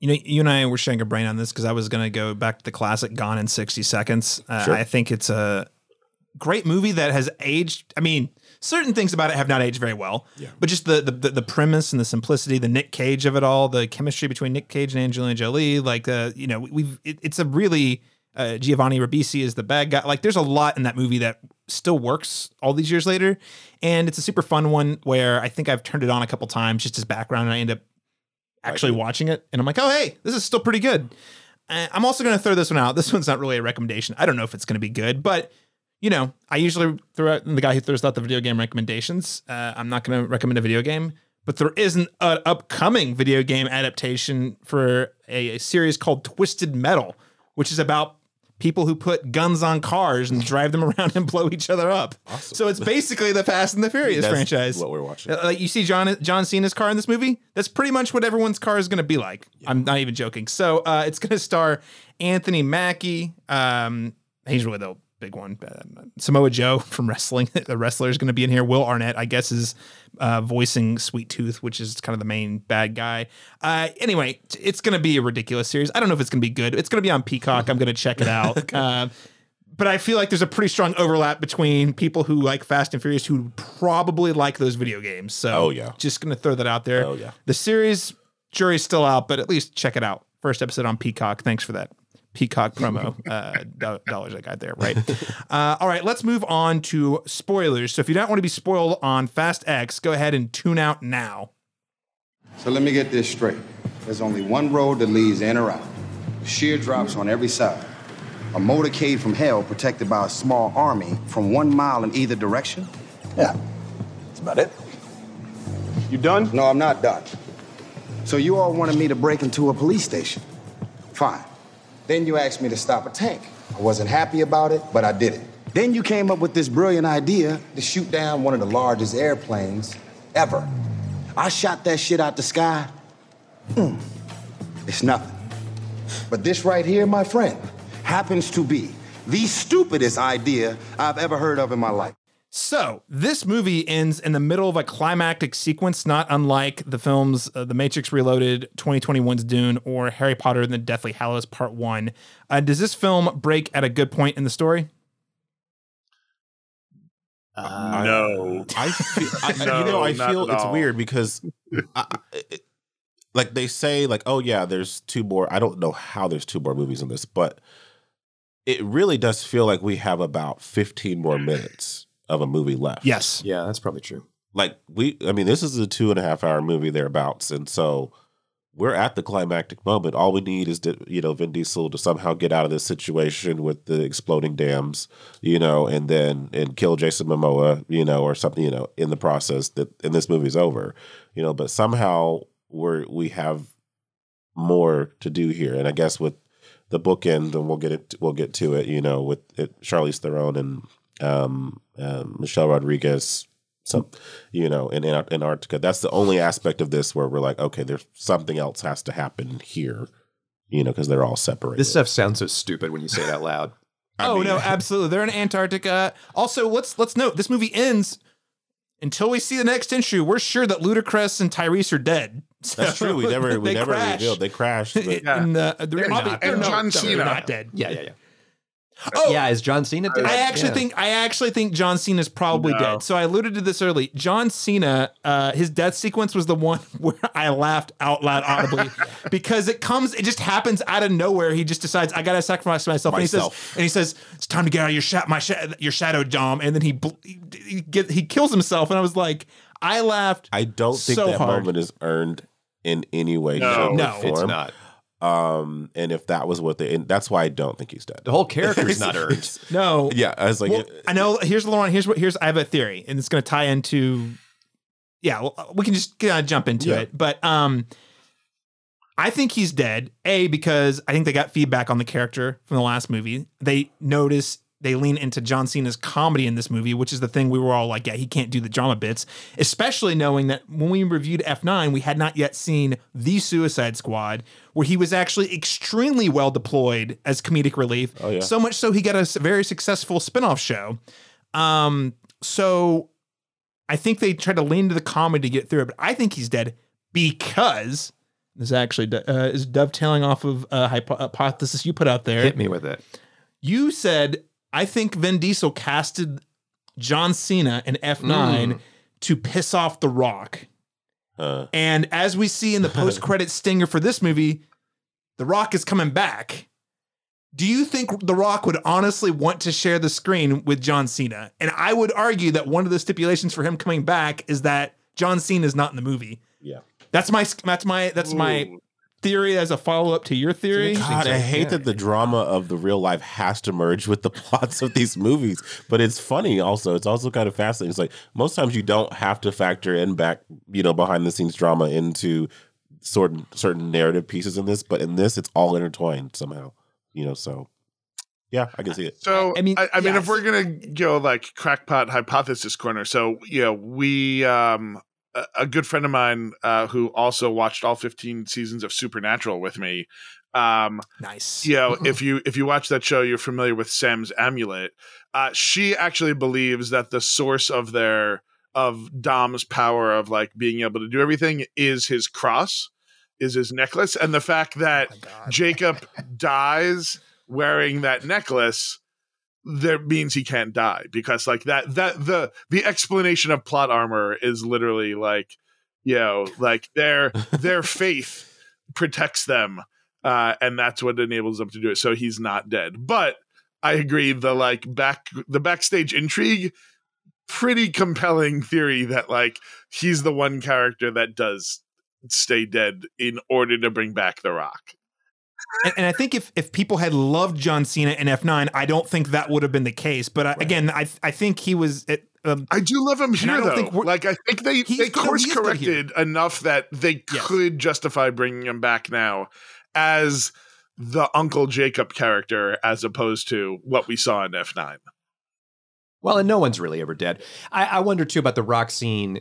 You know, you and I were sharing a brain on this because I was going to go back to the classic Gone in 60 Seconds. Uh, Sure. I think it's a great movie that has aged. I mean, certain things about it have not aged very well, Yeah. but just the, the the premise and the simplicity, the Nick Cage of it all, the chemistry between Nick Cage and Angelina Jolie, like uh, you know, we've it, it's a really uh, Giovanni Ribisi is the bad guy. Like, there's a lot in that movie that still works all these years later, and it's a super fun one where I think I've turned it on a couple times just as background, and I end up actually watching it and I'm like, oh, hey, this is still pretty good. Uh, I'm also going to throw this one out. This one's not really a recommendation. I don't know if it's going to be good, but you know, I usually throw out the guy who throws out the video game recommendations. Uh, I'm not going to recommend a video game, but there is an uh, upcoming video game adaptation for a, a series called Twisted Metal, which is about people who put guns on cars and drive them around and blow each other up. Awesome. So it's basically the Fast and the Furious That's franchise. what we're watching. Uh, Like you see John John Cena's car in this movie. That's pretty much what everyone's car is going to be like. I'm not even joking. So uh, it's going to star Anthony Mackie. Um, he's really the big one. Uh, Samoa Joe from wrestling. the wrestler is going to be in here. Will Arnett, I guess, is uh, voicing Sweet Tooth, which is kind of the main bad guy. Uh, anyway, it's going to be a ridiculous series. I don't know if it's going to be good. It's going to be on Peacock. I'm going to check it out. uh, but I feel like there's a pretty strong overlap between people who like Fast and Furious who probably like those video games. So, Oh, yeah. just gonna throw that out there. Oh, yeah. the series jury's still out, but at least check it out. First episode on Peacock. Thanks for that Peacock promo uh, do- dollars I got there. Right. Uh, all right, let's move on to spoilers. So if you don't want to be spoiled on Fast X, go ahead and tune out now. So let me get this straight. There's only one road that leads in or out. Sheer drops on every side. A motorcade from hell protected by a small army from one mile in either direction? Yeah, that's about it. You done? No, I'm not done. So you all wanted me to break into a police station. Fine. Then you asked me to stop a tank. I wasn't happy about it, but I did it. Then you came up with this brilliant idea to shoot down one of the largest airplanes ever. I shot that shit out the sky. Mm. It's nothing. But this right here, my friend, happens to be the stupidest idea I've ever heard of in my life. So this movie ends in the middle of a climactic sequence, not unlike the films uh, The Matrix Reloaded, 2021's Dune, or Harry Potter and the Deathly Hallows Part One. Uh, does this film break at a good point in the story? no. I feel, I, No, you know, I feel it's all. weird because, I, I- it, like they say, like, oh yeah, there's two more. I don't know how there's two more movies in this, but it really does feel like we have about 15 more minutes of a movie left. Yes. Yeah, that's probably true. like we, I mean, this is a two and a half hour movie thereabouts, and so we're at the climactic moment. All we need is to, you know, Vin Diesel to somehow get out of this situation with the exploding dams, you know, and then and kill Jason Momoa, you know, or something, you know, in the process that and this movie's over, you know. But somehow we're we have more to do here, and I guess with the bookend, and we'll get it, we'll get to it, you know, with it, Charlize Theron and um, um, Michelle Rodriguez some you know in in antarctica that's the only aspect of this where we're like okay there's something else has to happen here you know because they're all separated This stuff sounds so stupid when you say it out loud. I oh mean- no, absolutely. They're in Antarctica. Also, let's let's note this movie ends until we see the next issue. We're sure that Ludacris and Tyrese are dead. that's true we never we never crash. revealed they crashed but- In the, they're, And- obvi- and they're not- John Cena. not dead. Yeah, yeah, yeah. Oh, yeah, is John Cena dead? I actually Yeah. think I actually think John Cena's probably No. dead. So I alluded to this early. John Cena, uh, his death sequence was the one where I laughed out loud audibly because it comes, it just happens out of nowhere. He just decides I gotta sacrifice myself, and he says, and he says it's time to get out of your sha- my sha- your shadow dom, and then he bl- he, he, get, he kills himself, and I was like, I laughed. i don't think So that hard. moment is earned in any way No. shape, or No, it's not. Um and if that was what they and that's why i don't think he's dead The whole character's not earned. No, yeah i was like Well, I know. Here's Laron. Here's what. Here's I have a theory, and it's going to tie into. Yeah, well, we can just uh, jump into Yeah. it, but um, I think he's dead. A because I think they got feedback on the character from the last movie. They notice they lean into John Cena's comedy in this movie, which is the thing we were all like, yeah, he can't do the drama bits. Especially knowing that when we reviewed F9, we had not yet seen the Suicide Squad, where he was actually extremely well deployed as comedic relief. Oh, yeah. So much so he got a very successful spin-off show. Um, so I think they tried to lean to the comedy to get through it, but I think he's dead because this is actually uh, is dovetailing off of a hypothesis you put out there. Hit me with it. You said I think Vin Diesel casted John Cena in F9 to piss off The Rock. uh, And as we see in the post-credit stinger for this movie, The Rock is coming back. Do you think The Rock would honestly want to share the screen with John Cena? And I would argue that one of the stipulations for him coming back is that John Cena is not in the movie. yeah That's my that's my that's my theory as a follow-up to your theory. God, I hate that the drama of the real life has to merge with the plots of these movies. But it's funny also. It's also kind of fascinating. It's like most times you don't have to factor in back, you know, behind the scenes drama into certain certain narrative pieces in this, but in this it's all intertwined somehow. You know, so Yeah, I can see it. So I mean, I, I mean, if we're gonna go like crackpot hypothesis corner, so you know, we um a, a good friend of mine uh, who also watched all 15 seasons of Supernatural with me. Um, Nice. you know, if you if you watch that show, you're familiar with Sam's amulet. Uh, she actually believes that the source of their of Dom's power of like being able to do everything is his cross, is his necklace, and the fact that Jacob dies wearing that necklace that means he can't die because like that that the the explanation of plot armor is literally like you know like their their faith protects them uh and that's what enables them to do it. So he's not dead. But i agree the like back the backstage intrigue pretty compelling theory that like he's the one character that does stay dead in order to bring back the rock and, and I think if if people had loved John Cena in F9, I don't think that would have been the case. But I, again, I I think he was. It, um, I do love him I here, don't though. think like, I think they they you know, he course is corrected enough that they Yes. could justify bringing him back now as the Uncle Jacob character, as opposed to what we saw in F nine. Well, and no one's really ever dead. I, I wonder too about the rock scene,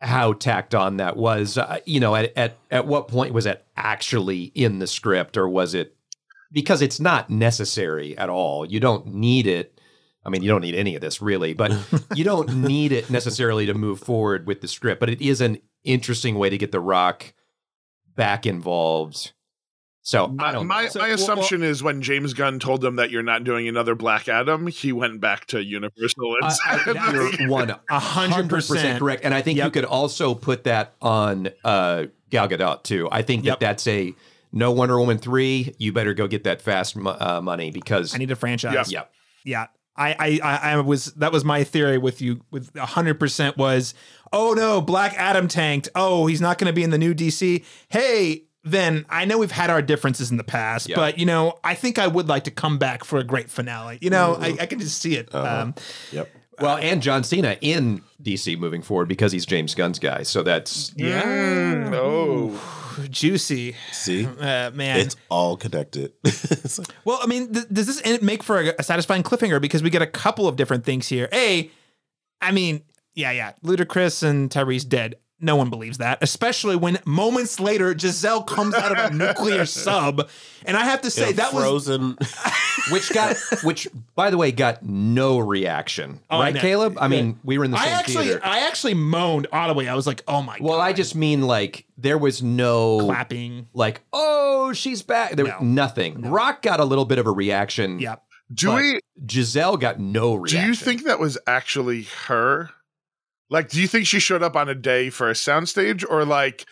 how tacked on that was. Uh, you know, at, at at what point was it actually in the script, or was it because it's not necessary at all? You don't need it. I mean, you don't need any of this really, but you don't need it necessarily to move forward with the script. But it is an interesting way to get the rock back involved. So I My don't. my, know. So, my well, assumption is when James Gunn told them that you're not doing another Black Adam, he went back to Universal and Uh, said, you're A hundred percent. correct, and I think you could also put that on uh, Gal Gadot too. I think Yep. that that's a no Wonder Woman three. You better go get that fast uh, money because I need a franchise. yeah, yeah. I, I, I, I was that was my theory with you with hundred percent was oh no Black Adam tanked oh he's not going to be in the new DC hey then I know we've had our differences in the past Yeah. but you know I think I would like to come back for a great finale you know I, I can just see it um, Yep. well, and John Cena in DC moving forward because he's James Gunn's guy. So that's yeah Mm, oh, juicy See, uh, man it's all connected. It's like, Well, I mean, th- does this make for a, a satisfying cliffhanger? Because we get a couple of different things here. A, I mean, yeah, yeah, Ludacris and Tyrese dead. No one believes that, especially when moments later Giselle comes out of a nuclear sub, and I have to say yeah, that was frozen. which got which by the way got no reaction, Oh, right, know. Caleb? I mean, we were in the I same actually, theater. I actually moaned audibly. I was like, "Oh my god. well, god!" I just mean like there was no clapping. like, oh, she's back. There No. was nothing. Rock got a little bit of a reaction. Yep. do But we? Giselle got no reaction. Do you think that was actually her? Like, do you think she showed up on a day for a soundstage, or like,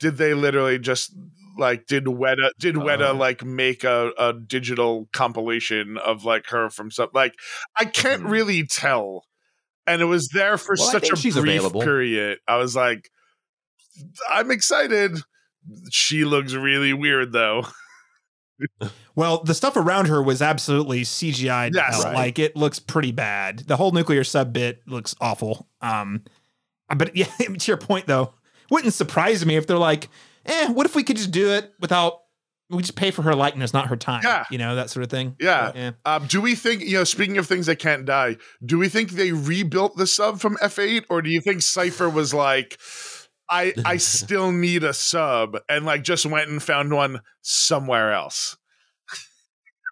did they literally just like did Weta did Weta Uh. like make a, a digital compilation of like her from some like I can't Hmm. really tell, and it was there for Well, such a brief available. period. I was like, I'm excited. She looks really weird though. Well, the stuff around her was absolutely CGI. Yes. Right. Like it looks pretty bad. The whole nuclear sub bit looks awful. Um, but yeah, to your point though, wouldn't surprise me if they're like, eh, what if we could just do it without we just pay for her likeness, not her time? Yeah. You know, that sort of thing. Yeah. Yeah. Um, do we think, you know, speaking of things that can't die, do we think they rebuilt the sub from F8 or do you think Cipher was like, I I still need a sub and like just went and found one somewhere else?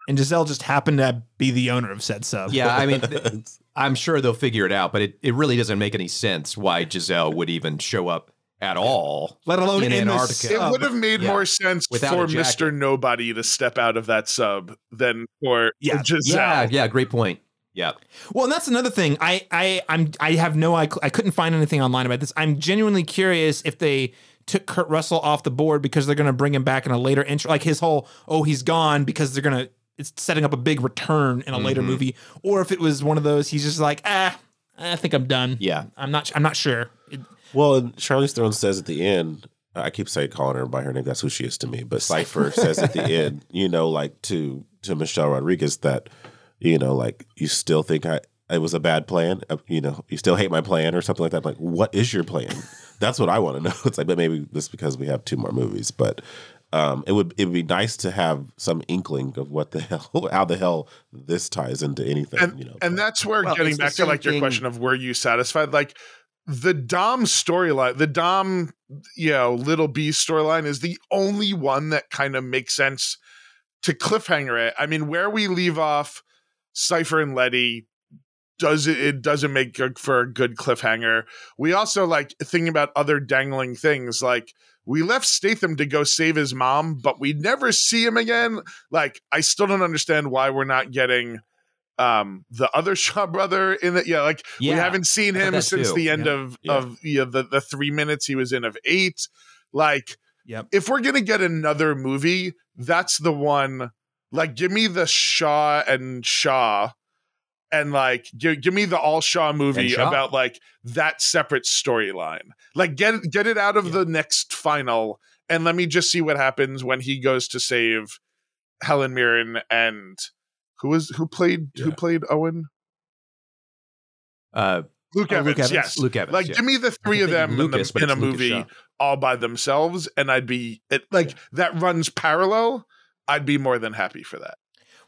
And Giselle just happened to be the owner of said sub. Yeah, I mean, I'm sure they'll figure it out, but it, it really doesn't make any sense why Giselle would even show up at all. Let alone In in, the Antarctica. It would have made yeah. more sense Without for. Mr. Nobody to step out of that sub than for Yeah. Giselle. Yeah, yeah, great point. Yeah. Well, and that's another thing. I I I'm I have no I, I couldn't find anything online about this. I'm genuinely curious if they took Kurt Russell off the board because they're going to bring him back in a later intro like his whole oh he's gone because they're going to it's setting up a big return in a later Mhm. movie or if it was one of those he's just like ah I think I'm done. Yeah. I'm not I'm not sure. It- well, and Charlize Theron says at the end, I keep saying calling her by her name. That's who she is to me. But Cipher says at the end, you know, like to to Michelle Rodriguez that, you know, like you still think I it was a bad plan. Uh, You know, you still hate my plan or something like that. like, what is your plan? That's what I want to know. It's like, but maybe this because we have two more movies. But um, it would it would be nice to have some inkling of what the hell how the hell this ties into anything. and, you know, and that's where Well, getting back to same like your thing- question of were you satisfied like the dom storyline the dom you know little b storyline is the only one that kind of makes sense to cliffhanger it i mean where we leave off cipher and letty does it it doesn't make good for a good cliffhanger we also like thinking about other dangling things like we left Statham to go save his mom, but we never see him again. Like, I still don't understand why we're not getting um the other Shaw brother in the yeah, like we haven't seen him since too. the end Yeah. of Yeah. of you know, the the three minutes he was in of eight. Like, Yep. if we're gonna get another movie, that's the one. Like, give me the Shaw and Shaw, and like give, give me the all Shaw movie about like that separate storyline. Like, get get it out of the next final, and let me just see what happens when he goes to save Helen Mirren and who was who played who played Owen. Uh, Luke, Oh, Evans, Luke Evans. yes. Luke Evans. Like, yeah. give me the three of them Lucas, in, the, in a Lucas movie Shaw. all by themselves, and I'd be it like that runs parallel. I'd be more than happy for that.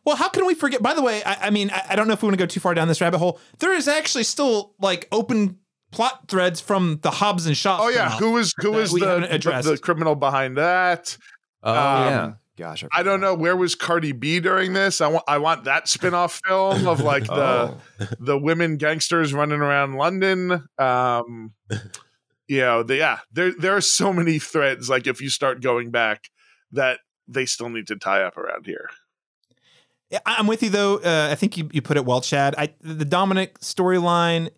Well, how can we forget? By the way, I, I mean, I, I don't know if we want to go too far down this rabbit hole. There is actually still like open plot threads from the Hobbs and Shaw. Oh yeah, spinoff. who was who that was we the, the the criminal behind that? oh um, yeah, gosh, I don't know where was Cardi B during this. I want I want that spin-off film of like the Oh. the women gangsters running around London. Um, you know, the, yeah, there there are so many threads. Like if you start going back, that they still need to tie up around here. I'm with you though. Uh, I think you, you put it well, Chad. I the Dominic storyline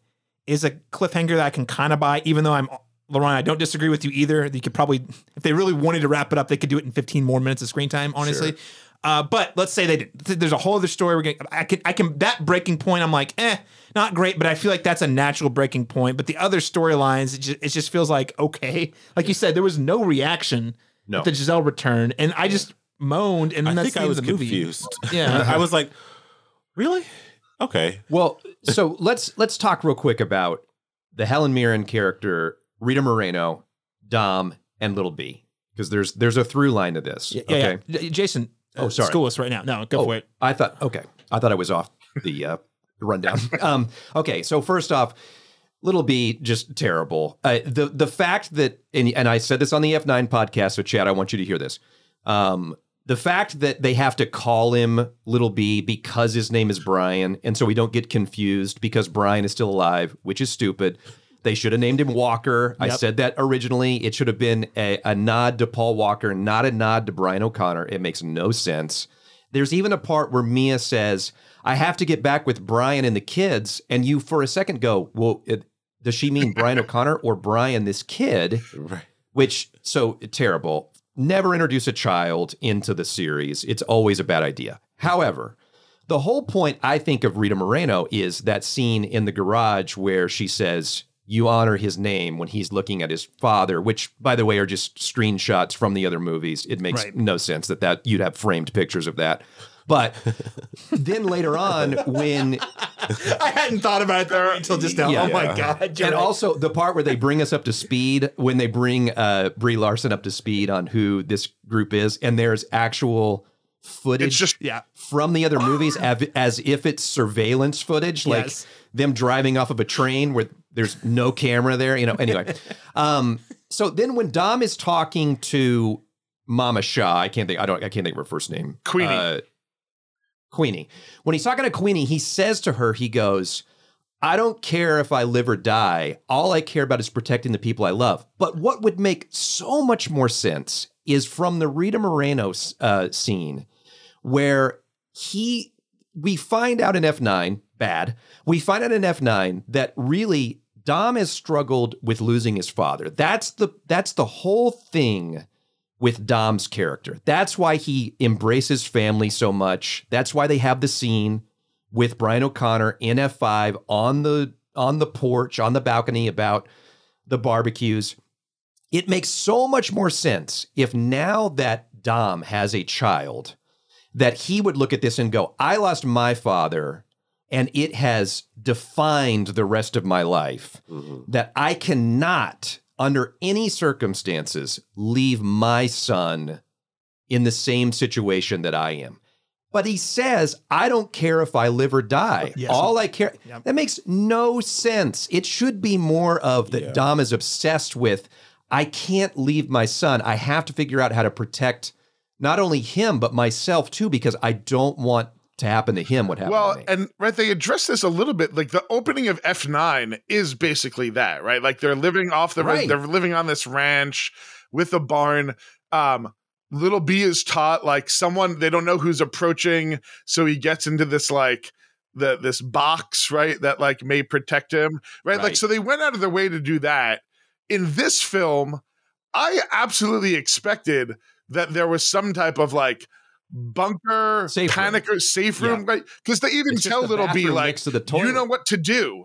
is a cliffhanger that I can kind of buy, even though I'm Laron. I don't disagree with you either. You could probably, if they really wanted to wrap it up, they could do it in 15 more minutes of screen time. Honestly, uh, but let's say they did. There's a whole other story. We're getting. I can. I can. That breaking point. I'm like, eh, not great, but I feel like that's a natural breaking point. But the other storylines, it just, it just feels like okay. Like you said, there was no reaction No. the Giselle return, and I just moaned, and then I that's think the I end was of the movie. confused. Yeah. I was like, really? Okay. Well, so let's let's talk real quick about the Helen Mirren character, Rita Moreno, Dom, and Little B, because there's there's a through line to this. Yeah, yeah, okay. yeah. J- Jason. Oh, uh, sorry. School us right now. No, go Oh, for it. I thought okay. I thought I was off the uh, rundown. um, okay, so first off, Little B just terrible. Uh, the the fact that and and I said this on the F9 podcast. So Chad, I want you to hear this. Um, the fact that they have to call him Little B because his name is Brian, and so we don't get confused because Brian is still alive, which is stupid. They should have named him Walker. I Yep. said that originally. It should have been a, a nod to Paul Walker, not a nod to Brian O'Connor. It makes no sense. There's even a part where Mia says, I have to get back with Brian and the kids. And you, for a second, go, Well, it, does she mean Brian O'Connor or Brian, this kid? Right. Which, so terrible. Never introduce a child into the series. It's always a bad idea. However, the whole point I think of Rita Moreno is that scene in the garage where she says, You honor his name when he's looking at his father, which, by the way, are just screenshots from the other movies. It makes Right. no sense that, that you'd have framed pictures of that. But then later on, when I hadn't thought about it there until just now. Yeah. oh my god! and right. also the part where they bring us up to speed when they bring uh Brie Larson up to speed on who this group is, and there's actual footage It's just yeah, from the other movies as, as if it's surveillance footage, like Yes. them driving off of a train where there's no camera there. You know. Anyway, um, so then when Dom is talking to Mama Shaw, I can't think. I don't. I can't think of her first name. Queenie. Uh, Queenie. When he's talking to Queenie, he says to her, he goes, I don't care if I live or die. All I care about is protecting the people I love. But what would make so much more sense is from the Rita Moreno uh, scene where he, we find out in F9, bad, we find out in F9 that really Dom has struggled with losing his father. That's the that's the whole thing with Dom's character. That's why he embraces family so much. That's why they have the scene with Brian O'Connor in F5 on the on the porch, on the balcony about the barbecues. It makes so much more sense if now that Dom has a child that he would look at this and go, I lost my father and it has defined the rest of my life mm-hmm. that I cannot under any circumstances leave my son in the same situation that I am. But he says, I don't care if I live or die. Yes. All I care. That makes no sense. It should be more of that Yeah. Dom is obsessed with, I can't leave my son. I have to figure out how to protect not only him, but myself too, because I don't want to happen to him what happened Well, and right, they address this a little bit. Like the opening of F nine is basically that, right? Like they're living off the Right. they're living on this ranch with a barn. Um, little B is taught like someone they don't know who's approaching, so he gets into this like the this box, right? That like may protect him, right? Like so they went out of their way to do that. In this film, I absolutely expected that there was some type of like bunker, Safe room. panic or safe room, right? Because they even It's tell the little B bathroom like, to the you know what to do,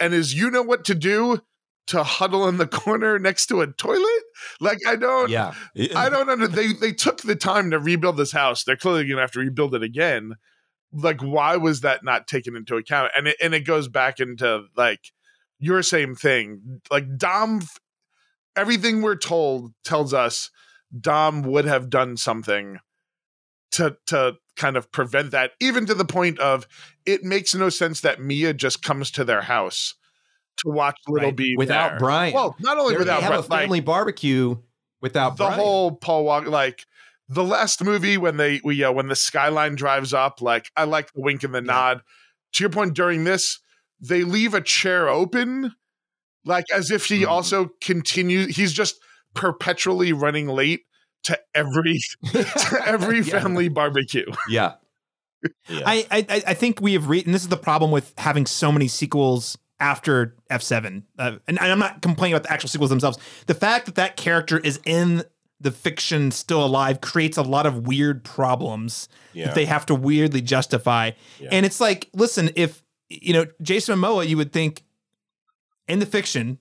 and is you know what to do to huddle in the corner next to a toilet? Like I don't, yeah. I don't under. They they took the time to rebuild this house. They're clearly gonna have to rebuild it again. Like why was that not taken into account? And it and it goes back into like your same thing. Like Dom, everything we're told tells us Dom would have done something to to kind of prevent that, even to the point of it makes no sense that Mia just comes to their house to watch Little Right. B Without there. Brian. Well, not only They're- without they have a like, family barbecue without the Brian. whole Paul Walker, like the last movie when they we uh, when the skyline drives up, like I like the wink and the nod. To your point, during this, they leave a chair open, like as if he Mhm. also continues. He's just perpetually running late to every to every Yeah. family barbecue. yeah. Yeah. I, I I think we have re- and this is the problem with having so many sequels after F7. Uh, and, and I'm not complaining about the actual sequels themselves. The fact that that character is in the fiction still alive creates a lot of weird problems Yeah. that they have to weirdly justify. Yeah. And it's like, listen, if you know Jason Momoa, you would think in the fiction,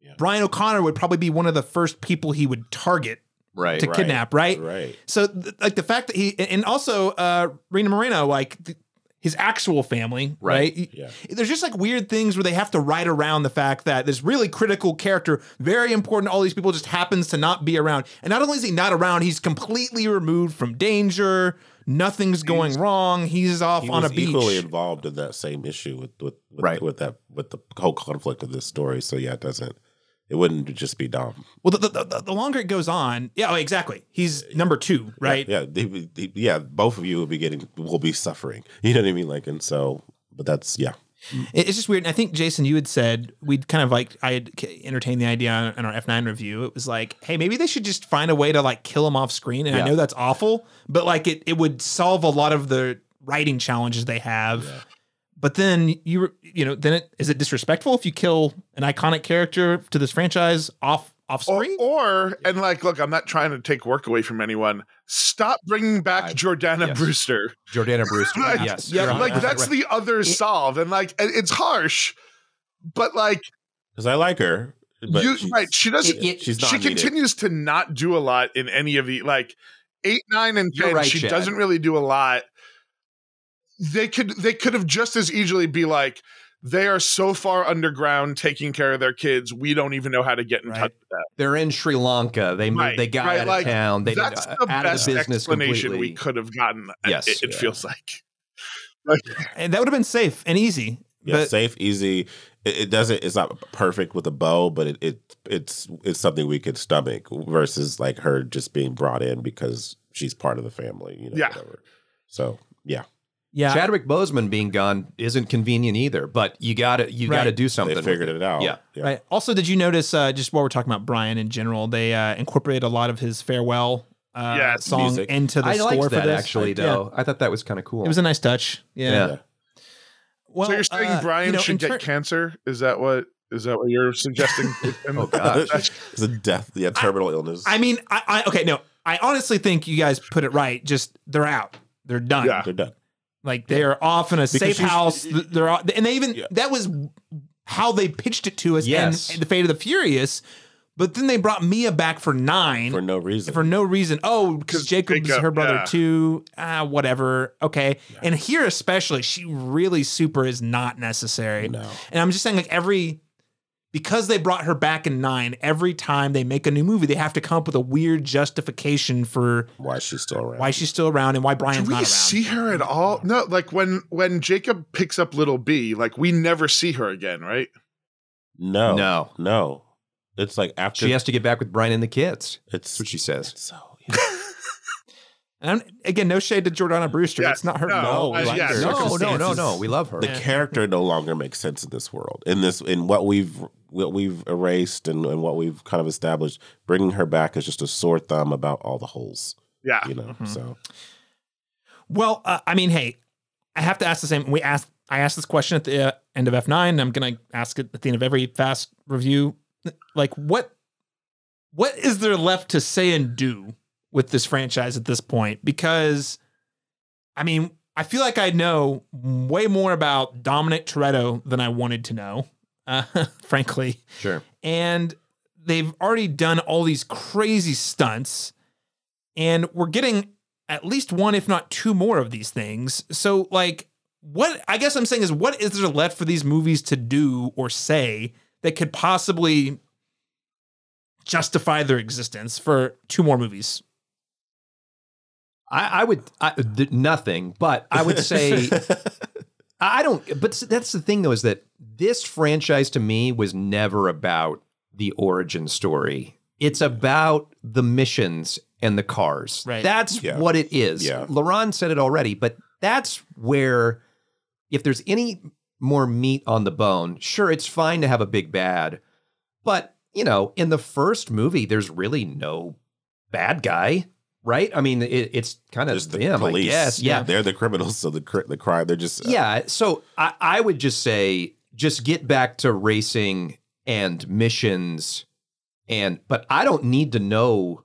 Yeah. Brian O'Connor would probably be one of the first people he would target Right. to Right. kidnap, right? Right. So, th- like the fact that he and also uh Rita Moreno, like th- his actual family, right? Right. Yeah. There's just like weird things where they have to write around the fact that this really critical character, very important all these people, just happens to not be around. And not only is he not around, he's completely removed from danger. Nothing's going wrong. He's off He on a beach. equally involved in that same issue with with, with Right. with that with the whole conflict of this story. So yeah, it doesn't. It wouldn't just be Dom, well, the, the, the, the longer it goes on, yeah, oh, exactly. He's number two, right? Yeah, they, they- yeah. Both of you will be getting will be suffering. You know what I mean? Like, and so, but that's yeah. It's just weird. And I think Jason, you had said we'd kind of like I had entertained the idea on, on our F9 review. It was like, hey, maybe they should just find a way to like kill him off screen. And I know that's awful, but like it it would solve a lot of the writing challenges they have. But then you were- you know then it is it disrespectful if you kill an iconic character to this franchise off off Or, screen? or and like, look, I'm not trying to take work away from anyone. Stop bringing back I- Jordana yes. Brewster. Jordana Brewster. Like, yes. yeah, like that's the other solve, and like it's harsh, but like Because I like her, but you right, she doesn't. It- it- she's she continues to not do a lot in any of the like eight, nine, and ten. right, she Chad. doesn't really do a lot. They could they could have just as easily be like they are so far underground taking care of their kids. We don't even know how to get in Right. touch with that. They're in Sri Lanka. They moved. Right, they got right, out of town. They That's uh, the out best of the business explanation completely. we could have gotten. Yes. it, it Yeah. feels like. And that would have been safe and easy. Yeah, but safe, easy. It, it doesn't. It's not perfect with a bow, but it, it it's it's something we could stomach versus like her just being brought in because she's part of the family. You know, Yeah. whatever. So yeah, yeah, Chadwick Boseman being gone isn't convenient either. But you got to you got to do something. they with figured it out. Yeah. Right. Also, did you notice uh, just while we're talking about Brian in general, they uh, incorporated a lot of his farewell uh, Yes. song Music. into the I score liked for that this. actually, Yeah. though. I thought that was kind of cool. It was a nice touch. Yeah. Yeah. Yeah. Well, so you're saying uh, Brian you know, in should get cancer? Is that what is that what you're suggesting? Oh, God. it's a death. Yeah, terminal illness. I mean, I, I okay, no, I honestly think you guys put it right. Just they're out. They're done. Yeah. They're done. Like they are off in a safe she's- house. They're all, and they even Yeah. that was how they pitched it to us. Yes. And the Fate of the Furious. But then they brought Mia back for nine for no reason. for no reason. Oh, because 'Cause Jacob's Jacob, her brother yeah. too. Ah, whatever. Okay. And here especially, she really super is not necessary. No. And I'm just saying, like every because they brought her back in nine, every time they make a new movie, they have to come up with a weird justification for Why she's still around? why she's still around and why Do Brian's we not around. see her at all? No, like when when Jacob picks up little B, like we never see her again, right? No, No. no. It's like after She has to get back with Brian and the kids. It's what she says. it's so And I'm- again, no shade to Jordana Brewster. Yeah, it's not her no, fault. uh, Like, yeah, the No, no, no, no. We love her. the character no longer makes sense in this world. In this, in what we've what we've erased and, and what we've kind of established, bringing her back is just a sore thumb about all the holes. Yeah. You know, so Well, uh, I mean, hey, I have to ask the same. We asked. I asked this question at the uh, end of F nine. I'm gonna ask it at the end of every fast review. Like, what, what is there left to say and do with this franchise at this point? Because, I mean, I feel like I know way more about Dominic Toretto than I wanted to know. Uh, frankly, Sure. and they've already done all these crazy stunts and we're getting at least one if not two more of these things so like what i guess i'm saying is what is there left for these movies to do or say that could possibly justify their existence for two more movies I, I would I, th- nothing, but I would say I don't. But that's the thing, though, is that this franchise to me was never about the origin story. It's about the missions and the cars. Right. That's Yeah. what it is. Yeah. Laron said it already, but that's where, if there's any more meat on the bone, sure, it's fine to have a big bad, but you know, in the first movie, there's really no bad guy. Right? I mean, it, it's kind of just the them, police. I guess. Yeah, they're the criminals. So the cri- the crime, they're just uh, yeah. So I, I would just say, just get back to racing and missions, and but I don't need to know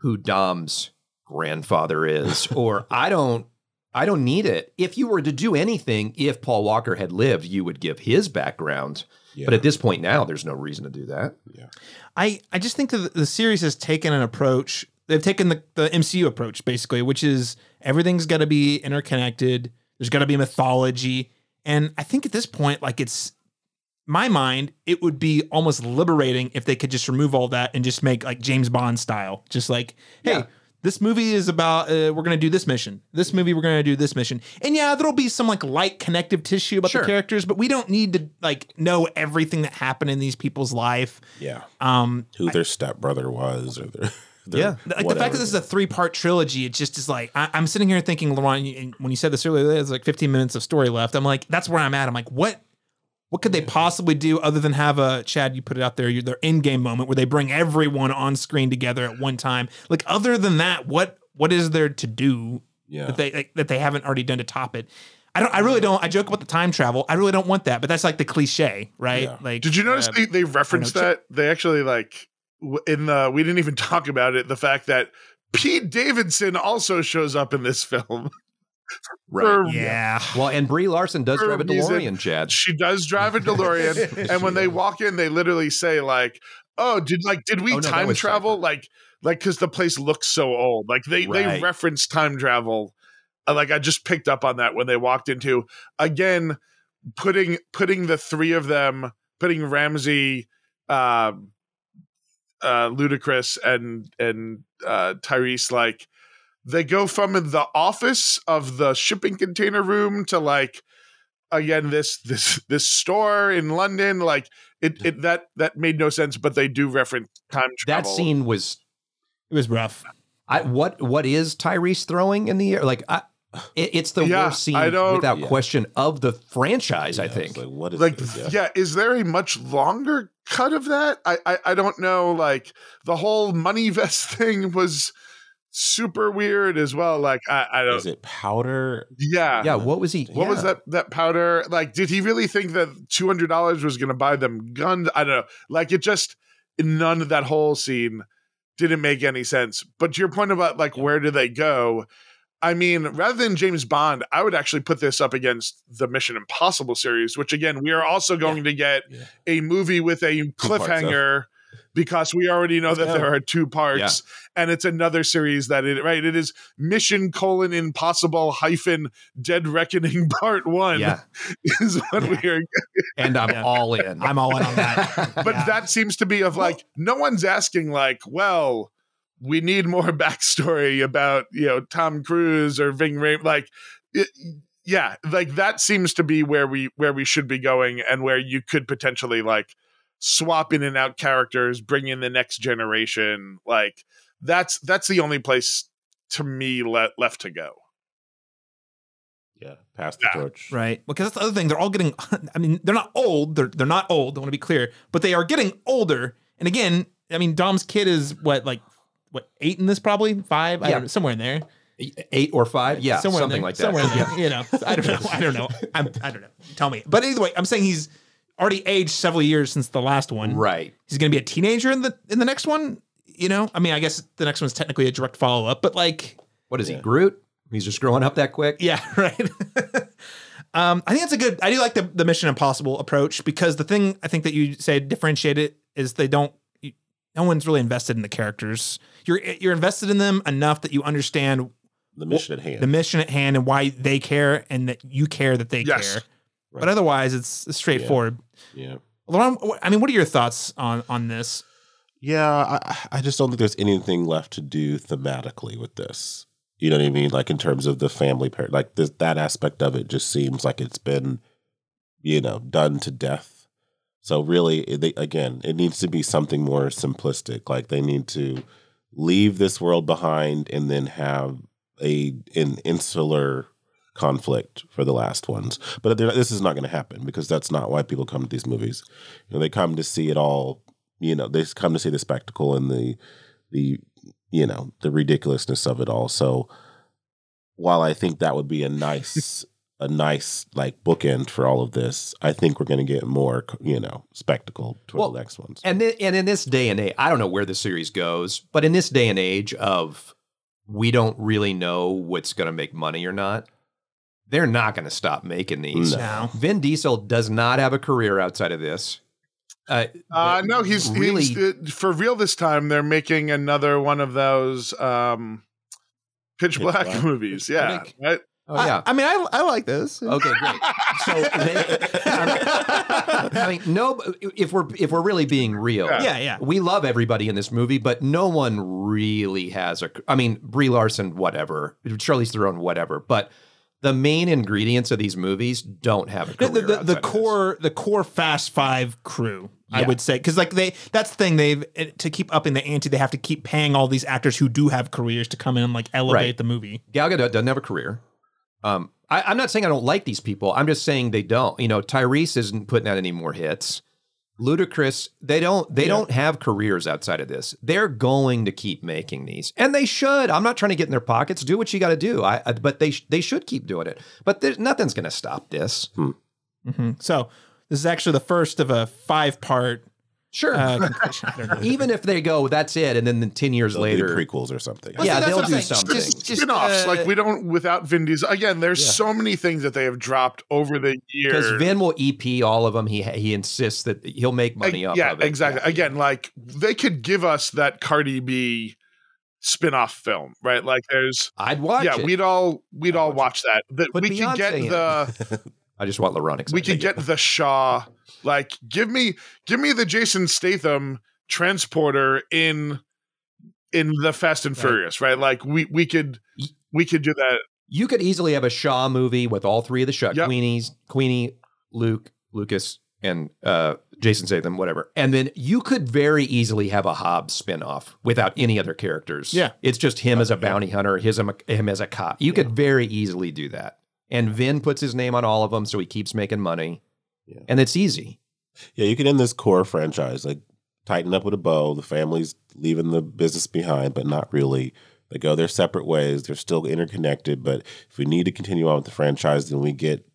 who Dom's grandfather is, or I don't. I don't need it. If you were to do anything, if Paul Walker had lived, you would give his background. Yeah. But at this point now, there's no reason to do that. Yeah. I, I just think that the series has taken an approach. They've taken the, the MCU approach, basically, which is everything's got to be interconnected. There's got to be mythology. And I think at this point, like it's my mind, it would be almost liberating if they could just remove all that and just make like James Bond style. Just like, hey, Yeah. this movie is about uh, we're gonna do this mission. This movie we're gonna do this mission. And yeah, there'll be some like light connective tissue about Sure. the characters, but we don't need to like know everything that happened in these people's life. yeah. Um, Who their stepbrother was, or their Yeah. like the fact that this is a three part trilogy, it just is like I, I'm sitting here thinking, Laron, when you said this earlier, there's like 15 minutes of story left. I'm like, that's where I'm at. I'm like, what? What could they possibly do other than have a Chad? You put it out there, you- their in game moment where they bring everyone on screen together at one time. Like, other than that, what what is there to do yeah. that they like, that they haven't already done to top it? I don't. I really don't. I joke about the time travel. I really don't want that, but that's like the cliche, right? Yeah. Like, Did you notice uh, they, they referenced that? They actually like w- in the we didn't even talk about it. The fact that Pete Davidson also shows up in this film. For- yeah. Well, and Brie Larson does drive a DeLorean, Chad. She does drive a DeLorean, and when they walk in, they literally say like, "Oh, did like did we Oh, no, time travel?" Cipher. Like, like because the place looks so old. Like they they reference time travel. Uh, Like I just picked up on that when they walked into again putting putting the three of them, putting Ramsey, um, uh, Ludacris, and and uh, Tyrese like. They go from the office of the shipping container room to like again this this this store in London. Like it, it that that made no sense, but they do reference time That scene was It was rough. I what what is Tyrese throwing in the air? Like I, it, it's the Yeah, worst scene I don't- without Yeah. question of the franchise. I think. it's like what is like this? yeah. Yeah. is there a much longer cut of that? I, I I don't know. Like the whole money vest thing was super weird as well. Like I I don't. Is it powder? Yeah. yeah. What was he? What was that that powder? Like, did he really think that two hundred dollars was going to buy them guns? I don't know. Like, it just none of that whole scene didn't make any sense. But to your point about like where do they go? I mean, rather than James Bond, I would actually put this up against the Mission Impossible series, which again we are also going to get Yeah. a movie with a cliffhanger because we already know that go. there are two parts and it's another series that it right it is mission colon impossible hyphen dead reckoning part one Yeah. is what we are And I'm Yeah. all in. I'm all in on that. but Yeah. that seems to be of like no one's asking like well we need more backstory about you know tom cruise or ving Rhames. like it, yeah like that seems to be where we where we should be going and where you could potentially like swap in and out characters bring in the next generation like that's that's the only place to me le- left to go Yeah, pass the Yeah. torch. Right. Because that's the other thing. They're all getting, I mean, they're not old. They're, they're not old. I want to be clear, but they are getting older. And again, I mean, Dom's kid is what, like, what, eight in this probably? Five? I Yeah. don't know, somewhere in there. Eight or five? Yeah, somewhere something there. like that. Somewhere in there. You know, I don't know. I don't know. I'm, I don't know. Tell me. But either way, I'm saying he's already aged several years since the last one. Right. He's going to be a teenager in the in the next one. You know, I mean, I guess the next one's technically a direct follow up, but like, What is he, Groot? He's just growing up that quick? Yeah, right. um, I think that's a good. I do like the the Mission Impossible approach because the thing I think that you say differentiate it is they don't. You, no one's really invested in the characters. You're you're invested in them enough that you understand The mission at hand. the mission at hand and why they care, and that you care that they Yes. care. But otherwise, it's, it's straightforward. yeah. Laron, wh- I mean, what are your thoughts on on this? Yeah, I, I just don't think there's anything left to do thematically with this. You know what I mean? Like in terms of the family part, like this, that aspect of it just seems like it's been, you know, done to death. So really, they, again, it needs to be something more simplistic. Like they need to leave this world behind and then have a an insular conflict for the last ones. But this is not going to happen because that's not why people come to these movies. You know, they come to see it all. You know, they come to see the spectacle and the the you know the ridiculousness of it all. So while I think that would be a nice a nice like bookend for all of this, I think we're going to get more you know spectacle toward Well, the next ones. And then, and in this day and age, I don't know where the series goes, but in this day and age of we don't really know what's going to make money or not, they're not going to stop making these. No. Now, Vin Diesel does not have a career outside of this. Uh, uh no he's really. he's uh, for real this time they're making another one of those um pitch, Pitch black, Black. movies yeah right oh yeah. I, I mean, I I like this. Okay, great. So, they, I mean, no. If we're if we're really being real, Yeah. yeah, yeah. we love everybody in this movie, but no one really has a. I mean, Brie Larson, whatever, Charlize Theron, whatever, but the main ingredients of these movies don't have a the, career. the, the, outside the of this. core the core Fast Five crew, I Yeah. would say, because like they that's the thing they've to keep upping the ante, they have to keep paying all these actors who do have careers to come in and like elevate Right. the movie. Gal Gadot doesn't have a career. Um, I, I'm not saying I don't like these people. I'm just saying they don't. You know, Tyrese isn't putting out any more hits. Ludacris, they don't. They don't have careers outside of this. They're going to keep making these, and they should. I'm not trying to get in their pockets. Do what you got to do. I, I, but they sh- they should keep doing it. But there's nothing's going to stop this. hmm So this is actually the first of a five part. Sure. Uh, conclusion. I don't know. Even if they go, that's it, and then the ten years They'll do later, prequels or something. yeah, that's they'll do saying. something. Just- just, spin-offs uh, like we don't without Vin Diesel again there's so many things that they have dropped over the years because Vin will EP all of them. He he insists that he'll make money Like, off yeah of it. exactly again like they could give us that Cardi B spin-off film right like there's I'd watch yeah it. we'd all we'd all watch that that Put we could Beyonce get in the I just want excited. we could get the Shaw like give me give me the Jason Statham transporter in in the Fast and Right. Furious right like we we could we could do that You could easily have a Shaw movie with all three of the Shaw Yep. Queenies, Queenie, Luke, Lucas, and uh, Jason Statham, whatever. And then you could very easily have a Hobbs spinoff without any other characters. Yeah. It's just him as a bounty hunter, his him as a cop. You could very easily do that. And Vin puts his name on all of them, so he keeps making money. Yeah. And it's easy. Yeah, you can end this core franchise, like tighten up with a bow. The family's leaving the business behind, but not really. They go their separate ways. They're still interconnected, but if we need to continue on with the franchise, then we get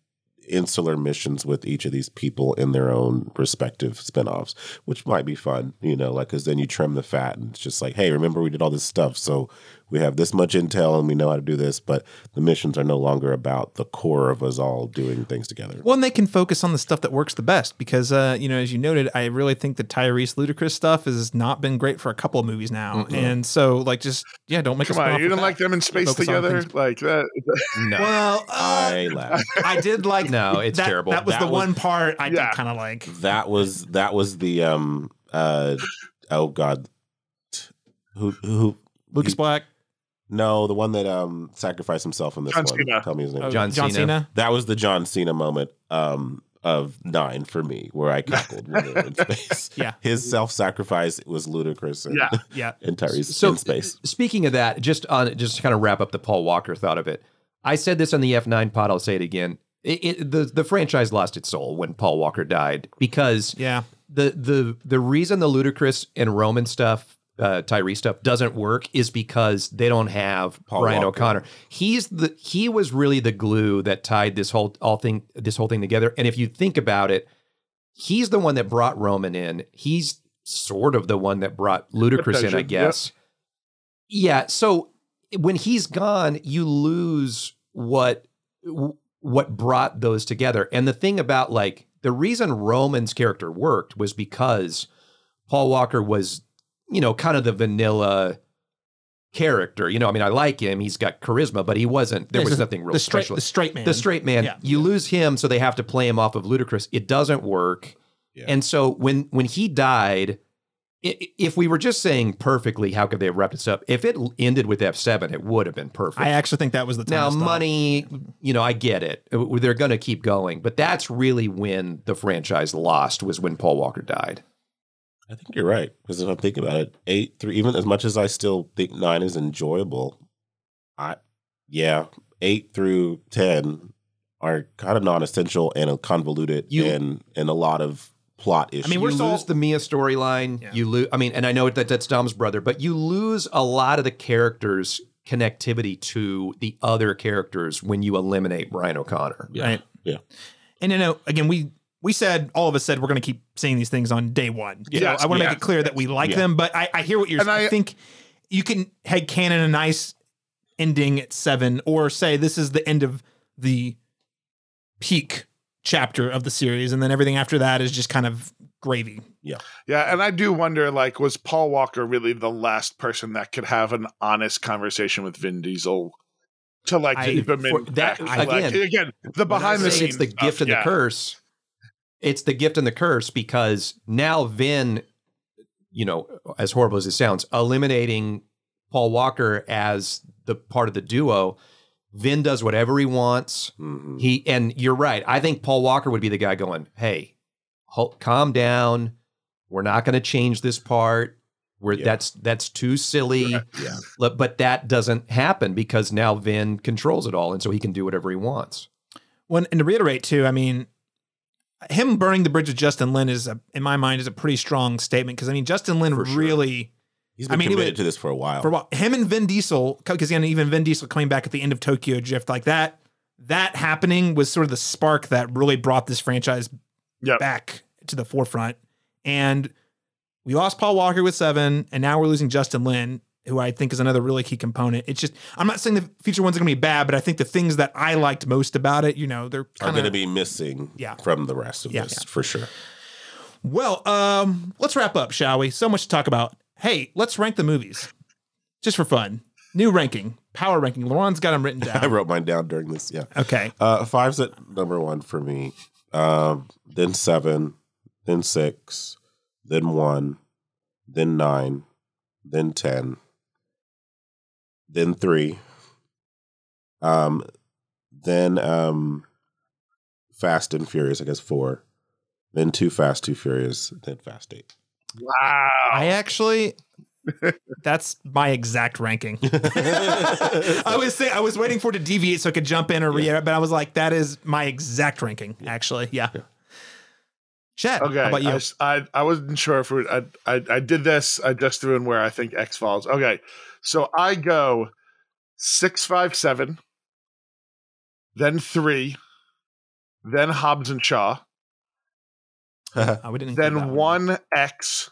insular missions with each of these people in their own respective spin-offs, which might be fun, you know, like because then you trim the fat and it's just like, hey, remember we did all this stuff, so we have this much intel and we know how to do this, but the missions are no longer about the core of us all doing things together. Well, and they can focus on the stuff that works the best because, uh, you know, as you noted, I really think the Tyrese Ludacris stuff has not been great for a couple of movies now, and so like just yeah, don't make Come a on, you didn't that. like them in space Focus together like that. No, Well, uh, I laughed. I did like no, it's that, terrible. That was That the was- one part I Yeah. did kind of like. That was that was the um uh oh god who who Lucas he- Black, no the one that um sacrificed himself in this John one. Cena. Tell me his name. oh, John John Cena. Cena. That was the John Cena moment um of nine for me where I cackled when they were in space. Yeah. His self sacrifice was ludicrous and, Yeah. Yeah, and Tyrese so in space. Speaking of that, just on just to kind of wrap up the Paul Walker thought of it. I said this on the F9 pod. I'll say it again. It, it, the the franchise lost its soul when Paul Walker died because yeah. the the the reason the Ludacris and Roman stuff, uh, Tyree stuff doesn't work is because they don't have Paul Brian Walker. O'Connor. He's the he was really the glue that tied this whole all thing this whole thing together. And if you think about it, he's the one that brought Roman in. He's sort of the one that brought Ludacris in, I Attention, yep. guess. Yeah. So when he's gone, you lose what what brought those together. And the thing about like the reason Roman's character worked was because Paul Walker was, you know, kind of the vanilla character. You know, I mean, I like him; he's got charisma, but he wasn't. There was nothing real the straight, special. the straight man. The straight man. Yeah. You lose him, so they have to play him off of Ludacris. It doesn't work. Yeah. And so when when he died, if we were just saying perfectly, how could they have wrapped this up? If it ended with F seven, it would have been perfect. I actually think that was the time now money, you know, I get it. Uh, They're going to keep going, but that's really when the franchise lost was when Paul Walker died. I think you're right because if I'm thinking about it, eight through even as much as I still think nine is enjoyable, I yeah eight through ten are kind of non-essential and convoluted You- and and a lot of plot issues. I mean, we're you still- lose the Mia storyline. Yeah. You lose. I mean, and I know that that's Dom's brother, but you lose a lot of the characters' connectivity to the other characters when you eliminate Brian O'Connor. yeah. right? Yeah. And you know, again, we we said all of us said we're going to keep saying these things on day one. So Yes, I want to yeah, make it clear that we like yeah. them, but I, I hear what you're saying. I, I- think you can head canon a nice ending at seven, or say this is the end of the peak chapter of the series, and then everything after that is just kind of gravy. Yeah, yeah, and I do wonder, like, was Paul Walker really the last person that could have an honest conversation with Vin Diesel to like I- keep him in for- that- like, again, again the behind the scenes. It's the stuff, gift and yeah. the curse. It's the gift and the curse because now Vin, you know, as horrible as it sounds, eliminating Paul Walker as the part of the duo. Vin does whatever he wants. Mhm. He and you're right. I think Paul Walker would be the guy going, "Hey, ho- calm down. We're not going to change this part. We're Yeah. that's that's too silly." Yeah. But but that doesn't happen because now Vin controls it all, and so he can do whatever he wants. One and to reiterate too, I mean, him burning the bridge with Justin Lin is, a, in my mind, is a pretty strong statement because I mean, Justin Lin For sure. really. He's I been mean, committed would- to this for a while. for a while. Him and Vin Diesel, because again, even Vin Diesel coming back at the end of Tokyo Drift, like that, that happening was sort of the spark that really brought this franchise Yep. back to the forefront. And we lost Paul Walker with seven, and now we're losing Justin Lin, who I think is another really key component. It's just I'm not saying the future ones are gonna be bad, but I think the things that I liked most about it, you know, they're are kind going to be missing Yeah. from the rest of Yeah. this for sure. well. Um, let's wrap up, shall we? So much to talk about. Hey, let's rank the movies, just for fun. New ranking, power ranking. Laron's got them written down. I wrote mine down during this. Yeah. Okay. Uh, five's at number one for me. Um, then seven, then six, then one, then nine, then ten, then three. Um, then um, Fast and Furious. I guess four. Then two Fast, two Furious. Then Fast Eight. Wow. I actually, that's my exact ranking. I was saying I was waiting for it to deviate so I could jump in or re but I was like, that is my exact ranking. Actually, yeah. Chad, Okay, how about you? I, s- I, I wasn't sure if we, I, I I did this. I just threw in where I think X falls. Okay, so I go six five seven, then three, then Hobbs and Shaw, Oh, we didn't then one X,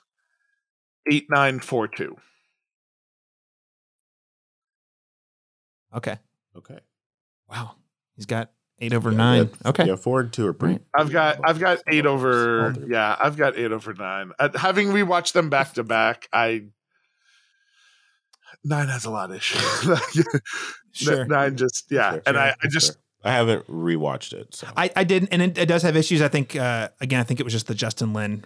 eight nine four two. Okay. Okay. Wow. He's got eight over Yeah, nine. yeah, okay. Yeah, four and two are pretty. I've got I've got eight over yeah I've got eight over nine. Uh, having rewatched them back to back, I nine has a lot of issues. Sure. nine just yeah, Sure, and sure, I, I just sure. I haven't rewatched it. So. I, I didn't, and it, it does have issues. I think uh, again, I think it was just the Justin Lin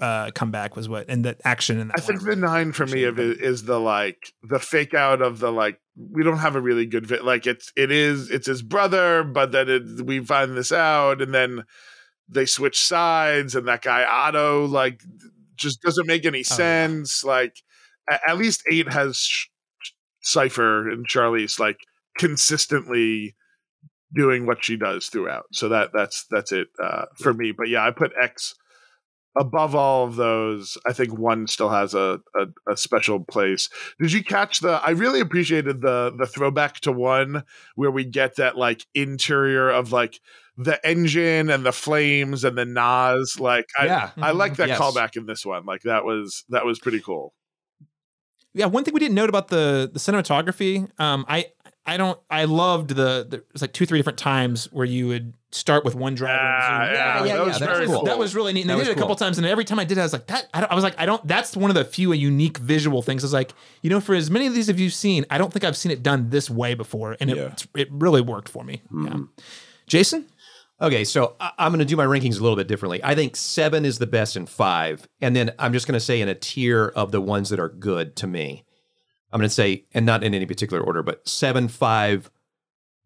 uh, comeback was what, and the action and I think the nine for me of it is the like the fake out of the like we don't have a really good vi- like it's it is it's his brother, but then it, we find this out, and then they switch sides, and that guy Otto like just doesn't make any Oh, yeah. sense. Like a- at least eight has Sh- Cipher and Charlie's like consistently doing what she does throughout. So that that's that's it uh, for me. But yeah, I put X above all of those. I think one still has a, a a special place. Did you catch the? I really appreciated the the throwback to one where we get that like interior of like the engine and the flames and the NOS. Like I yeah. I like that Yes. callback in this one. Like that was that was pretty cool. yeah. One thing we didn't note about the the cinematography, um, I I don't I loved the, the it's like two three different times where you would start with one driver. and zoom. yeah, yeah, that yeah, was that was very cool. cool. That was really neat. And That they did it a couple times, and every time I did, it, I was like, "That." I, don't, I was like, "I don't." That's one of the few unique visual things. I was like, you know, for as many of these have you seen, I don't think I've seen it done this way before, and Yeah. it it really worked for me. Yeah. Mhm. Jason, Okay, so I- I'm going to do my rankings a little bit differently. I think seven is the best in five. And then I'm just going to say in a tier of the ones that are good to me. I'm going to say, and not in any particular order, but seven, five,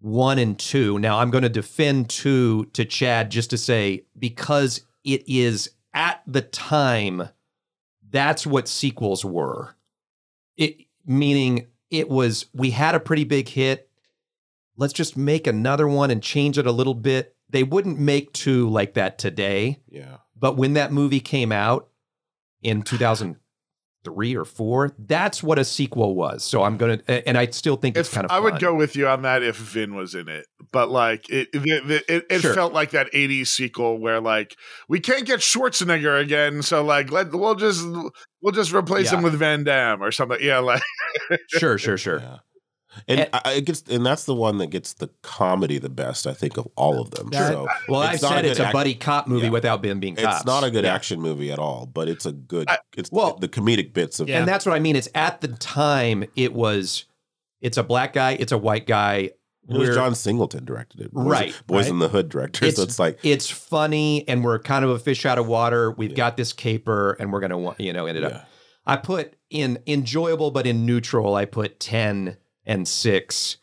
one, and two. Now I'm going to defend two to Chad just to say, because it is at the time, that's what sequels were. It meaning it was, we had a pretty big hit. Let's just make another one and change it a little bit. They wouldn't make two like that today. yeah. But when that movie came out in 2003 or four, that's what a sequel was. So I'm going to, and I still think it's kind of I would go with you on that if Vin was in it, but like it, it, it, it Sure. felt like that '80s sequel where like we can't get Schwarzenegger again, so like let we'll just we'll just replace him with Van Damme or something. Yeah, like Sure, sure, sure. Yeah. And And- I, I gets, and that's the one that gets the comedy the best, I think, of all of them. Sure. So Well, I it's not said it's good a act- buddy cop movie Yeah. without them being cops. It's not a good Yeah. action movie at all, but it's a good. I- it's well- the comedic bits of Yeah. And that's what I mean. It's at the time it was it's a black guy, it's a white guy. It was John Singleton directed it, Boys, Right, Boys right. in the Hood director. so it's like it's funny and we're kind of a fish out of water. We've Yeah. got this caper and we're gonna wa- you know end it yeah. up. I put in enjoyable but in neutral. I put ten and six,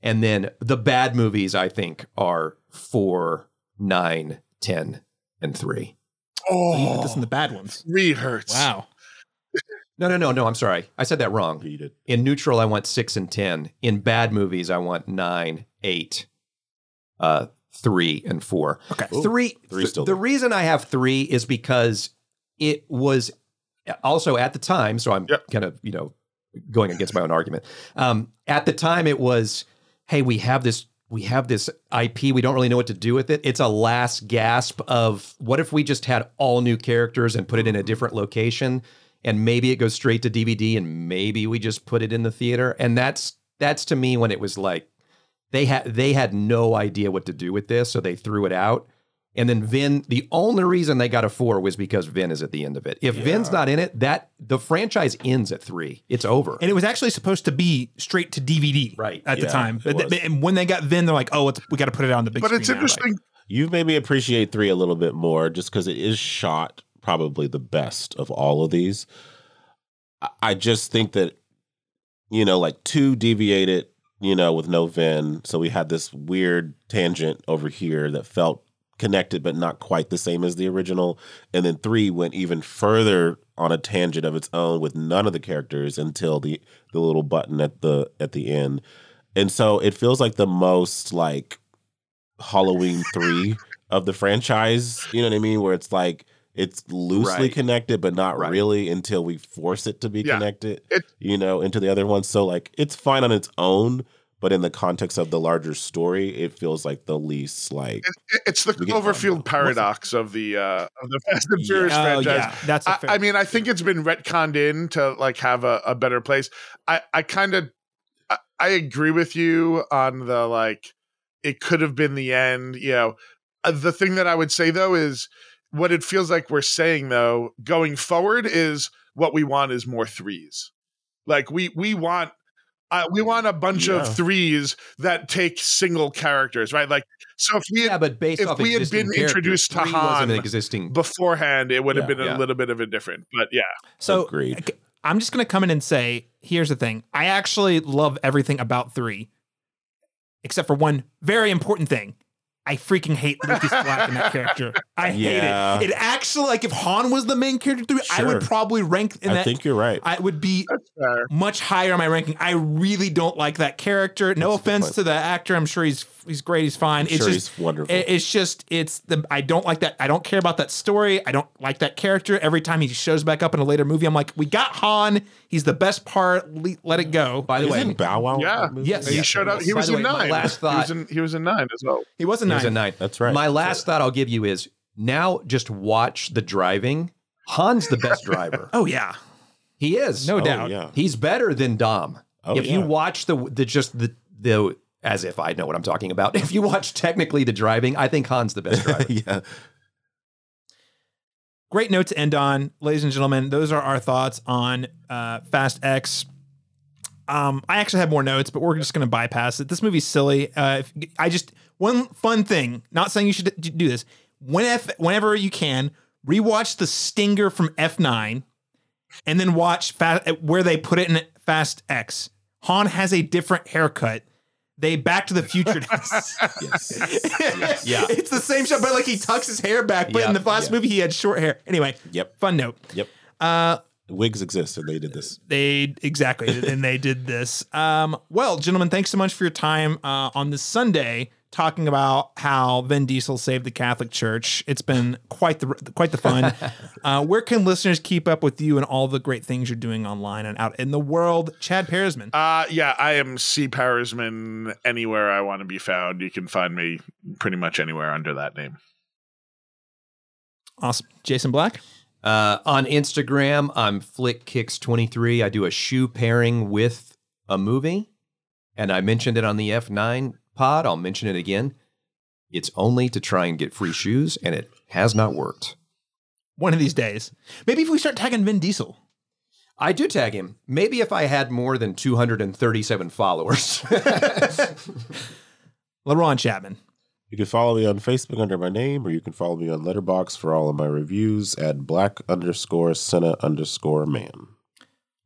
and then the bad movies I think are four, nine, ten, and three. So you put oh, this in the bad ones. three hurts. Wow. No, no, no, no. I'm sorry. I said that wrong. Beat it. In neutral, I want six and ten. In bad movies, I want nine, eight, uh, three, and four. Okay. Ooh, three. three's still the reason I have three is because it was also at the time. So I'm Yep. kind of you know going against my own argument. Um, at the time, it was, hey, we have this. We have this IP. We don't really know what to do with it. It's a last gasp of what if we just had all new characters and put it in a different location, and maybe it goes straight to DVD, and maybe we just put it in the theater. And that's that's to me when it was like they had they had no idea what to do with this, so they threw it out. And then Vin, the only reason they got a four was because Vin is at the end of it. If Vin's not in it, that the franchise ends at three. It's over. And it was actually supposed to be straight to DVD, Right. At the time, but was. and when they got Vin, they're like, "Oh, it's, we got to put it on the big." But it's screen now. interesting. You've made me appreciate three a little bit more just because it is shot probably the best of all of these. I- I just think that, you know, like two deviated, you know, with no Vin. So we had this weird tangent over here that felt connected, but not quite the same as the original. And then three went even further on a tangent of its own with none of the characters until the the little button at the at the end. And so it feels like the most like Halloween three of the franchise. You know what I mean? Where it's like it's loosely Right. connected, but not Right. really until we force it to be Yeah. connected. It- you know, into the other ones. So like it's fine on its own, but in the context of the larger story, it feels like the least like It- It's the We Cloverfield paradox of the uh, of the Fast and Furious Oh, franchise. yeah, that's a I, fair. I mean, I think it's been retconned in to like have a, a better place. I, I kind of, I, I agree with you on the like it could have been the end. You know, uh, the thing that I would say though is what it feels like we're saying though going forward is what we want is more threes. Like we we want uh, we want a bunch Yeah. of threes that take single characters, right? Like so if we had Yeah, but based if off we had been introduced to three wasn't Han existing. beforehand, it would have Yeah, been a little bit of a different. But yeah, So Agreed. I'm just going to come in and say, here's the thing. I actually love everything about three, except for one very important thing. I freaking hate Lucas Black in that character. I Yeah. hate it. It actually, like, if Han was the main character, three, I would probably rank in I that. I think you're right. I would be much higher on my ranking. I really don't like that character. No That's offense to the actor. I'm sure he's he's great. He's fine. it's sure just he's wonderful. it- it's just it's the I don't like that. I don't care about that story. I don't like that character. Every time he shows back up in a later movie, I'm like, we got Han. He's the best part. Le- let it go. By the way, Isn't Bow Wow? in Yeah. that movie? Yes. he Yeah, showed up. He By was the in way, my nine. last he was thought- in he was in nine as well. he wasn't It was nine. a nine. That's right. My last thought I'll give you is now just watch the driving. Han's the best driver. Oh yeah, He is. no Oh, doubt. yeah. He's better than Dom. Oh, if you yeah. watch the the just the the as if I know what I'm talking about. If you watch technically the driving, I think Han's the best driver. yeah. Great note to end on, ladies and gentlemen. Those are our thoughts on uh, Fast X. Um, I actually have more notes, but we're just going to bypass it. This movie's silly. Uh, if, I just one fun thing. Not saying you should do this. When F, whenever you can, rewatch the Stinger from F9, and then watch fa- where they put it in Fast X. Han has a different haircut. They Back to the Future. does. Yes. Yeah. it's the same shot, but like he tucks his hair back. But in the last yep. movie, he had short hair. Anyway, Yep. fun note. Yep. Uh, Wigs exist, and they did this. they exactly, and they did this. Um, well, gentlemen, thanks so much for your time uh, on this Sunday talking about how Vin Diesel saved the Catholic Church. It's been quite the quite the fun. uh, where can listeners keep up with you and all the great things you're doing online and out in the world? Chad Parizman. Uh yeah, I am C Parizman anywhere I want to be found. You can find me pretty much anywhere under that name. awesome, Jason Black. Uh, on Instagram, I'm FlickKicks23. I do a shoe pairing with a movie, and I mentioned it on the F9 pod. I'll mention it again. It's only to try and get free shoes, and it has not worked. One of these days, maybe if we start tagging Vin Diesel. I do tag him. Maybe if I had more than 237 followers. Laron Chapman. You can follow me on Facebook under my name, or you can follow me on Letterboxd for all of my reviews at black underscore Senna underscore man.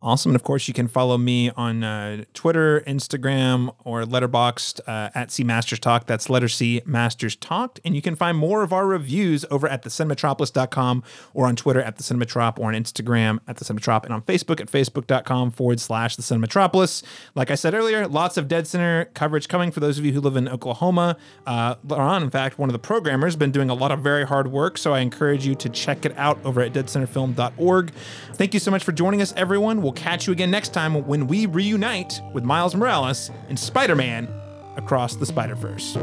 Awesome. And of course, you can follow me on uh, Twitter, Instagram, or Letterboxd uh, at C Masters Talk. That's letter C Masters Talked. And you can find more of our reviews over at thecinematropolis.com or on Twitter at the Cinematrop or on Instagram at the Cinematrop and on Facebook at facebook.com forward slash the Cinematropolis. Like I said earlier, lots of Dead Center coverage coming for those of you who live in Oklahoma. Uh, in fact, one of the programmers, been doing a lot of very hard work. So I encourage you to check it out over at deadcenterfilm.org. Thank you so much for joining us, everyone. We'll catch you again next time when we reunite with Miles Morales and Spider Man across the Spider Verse.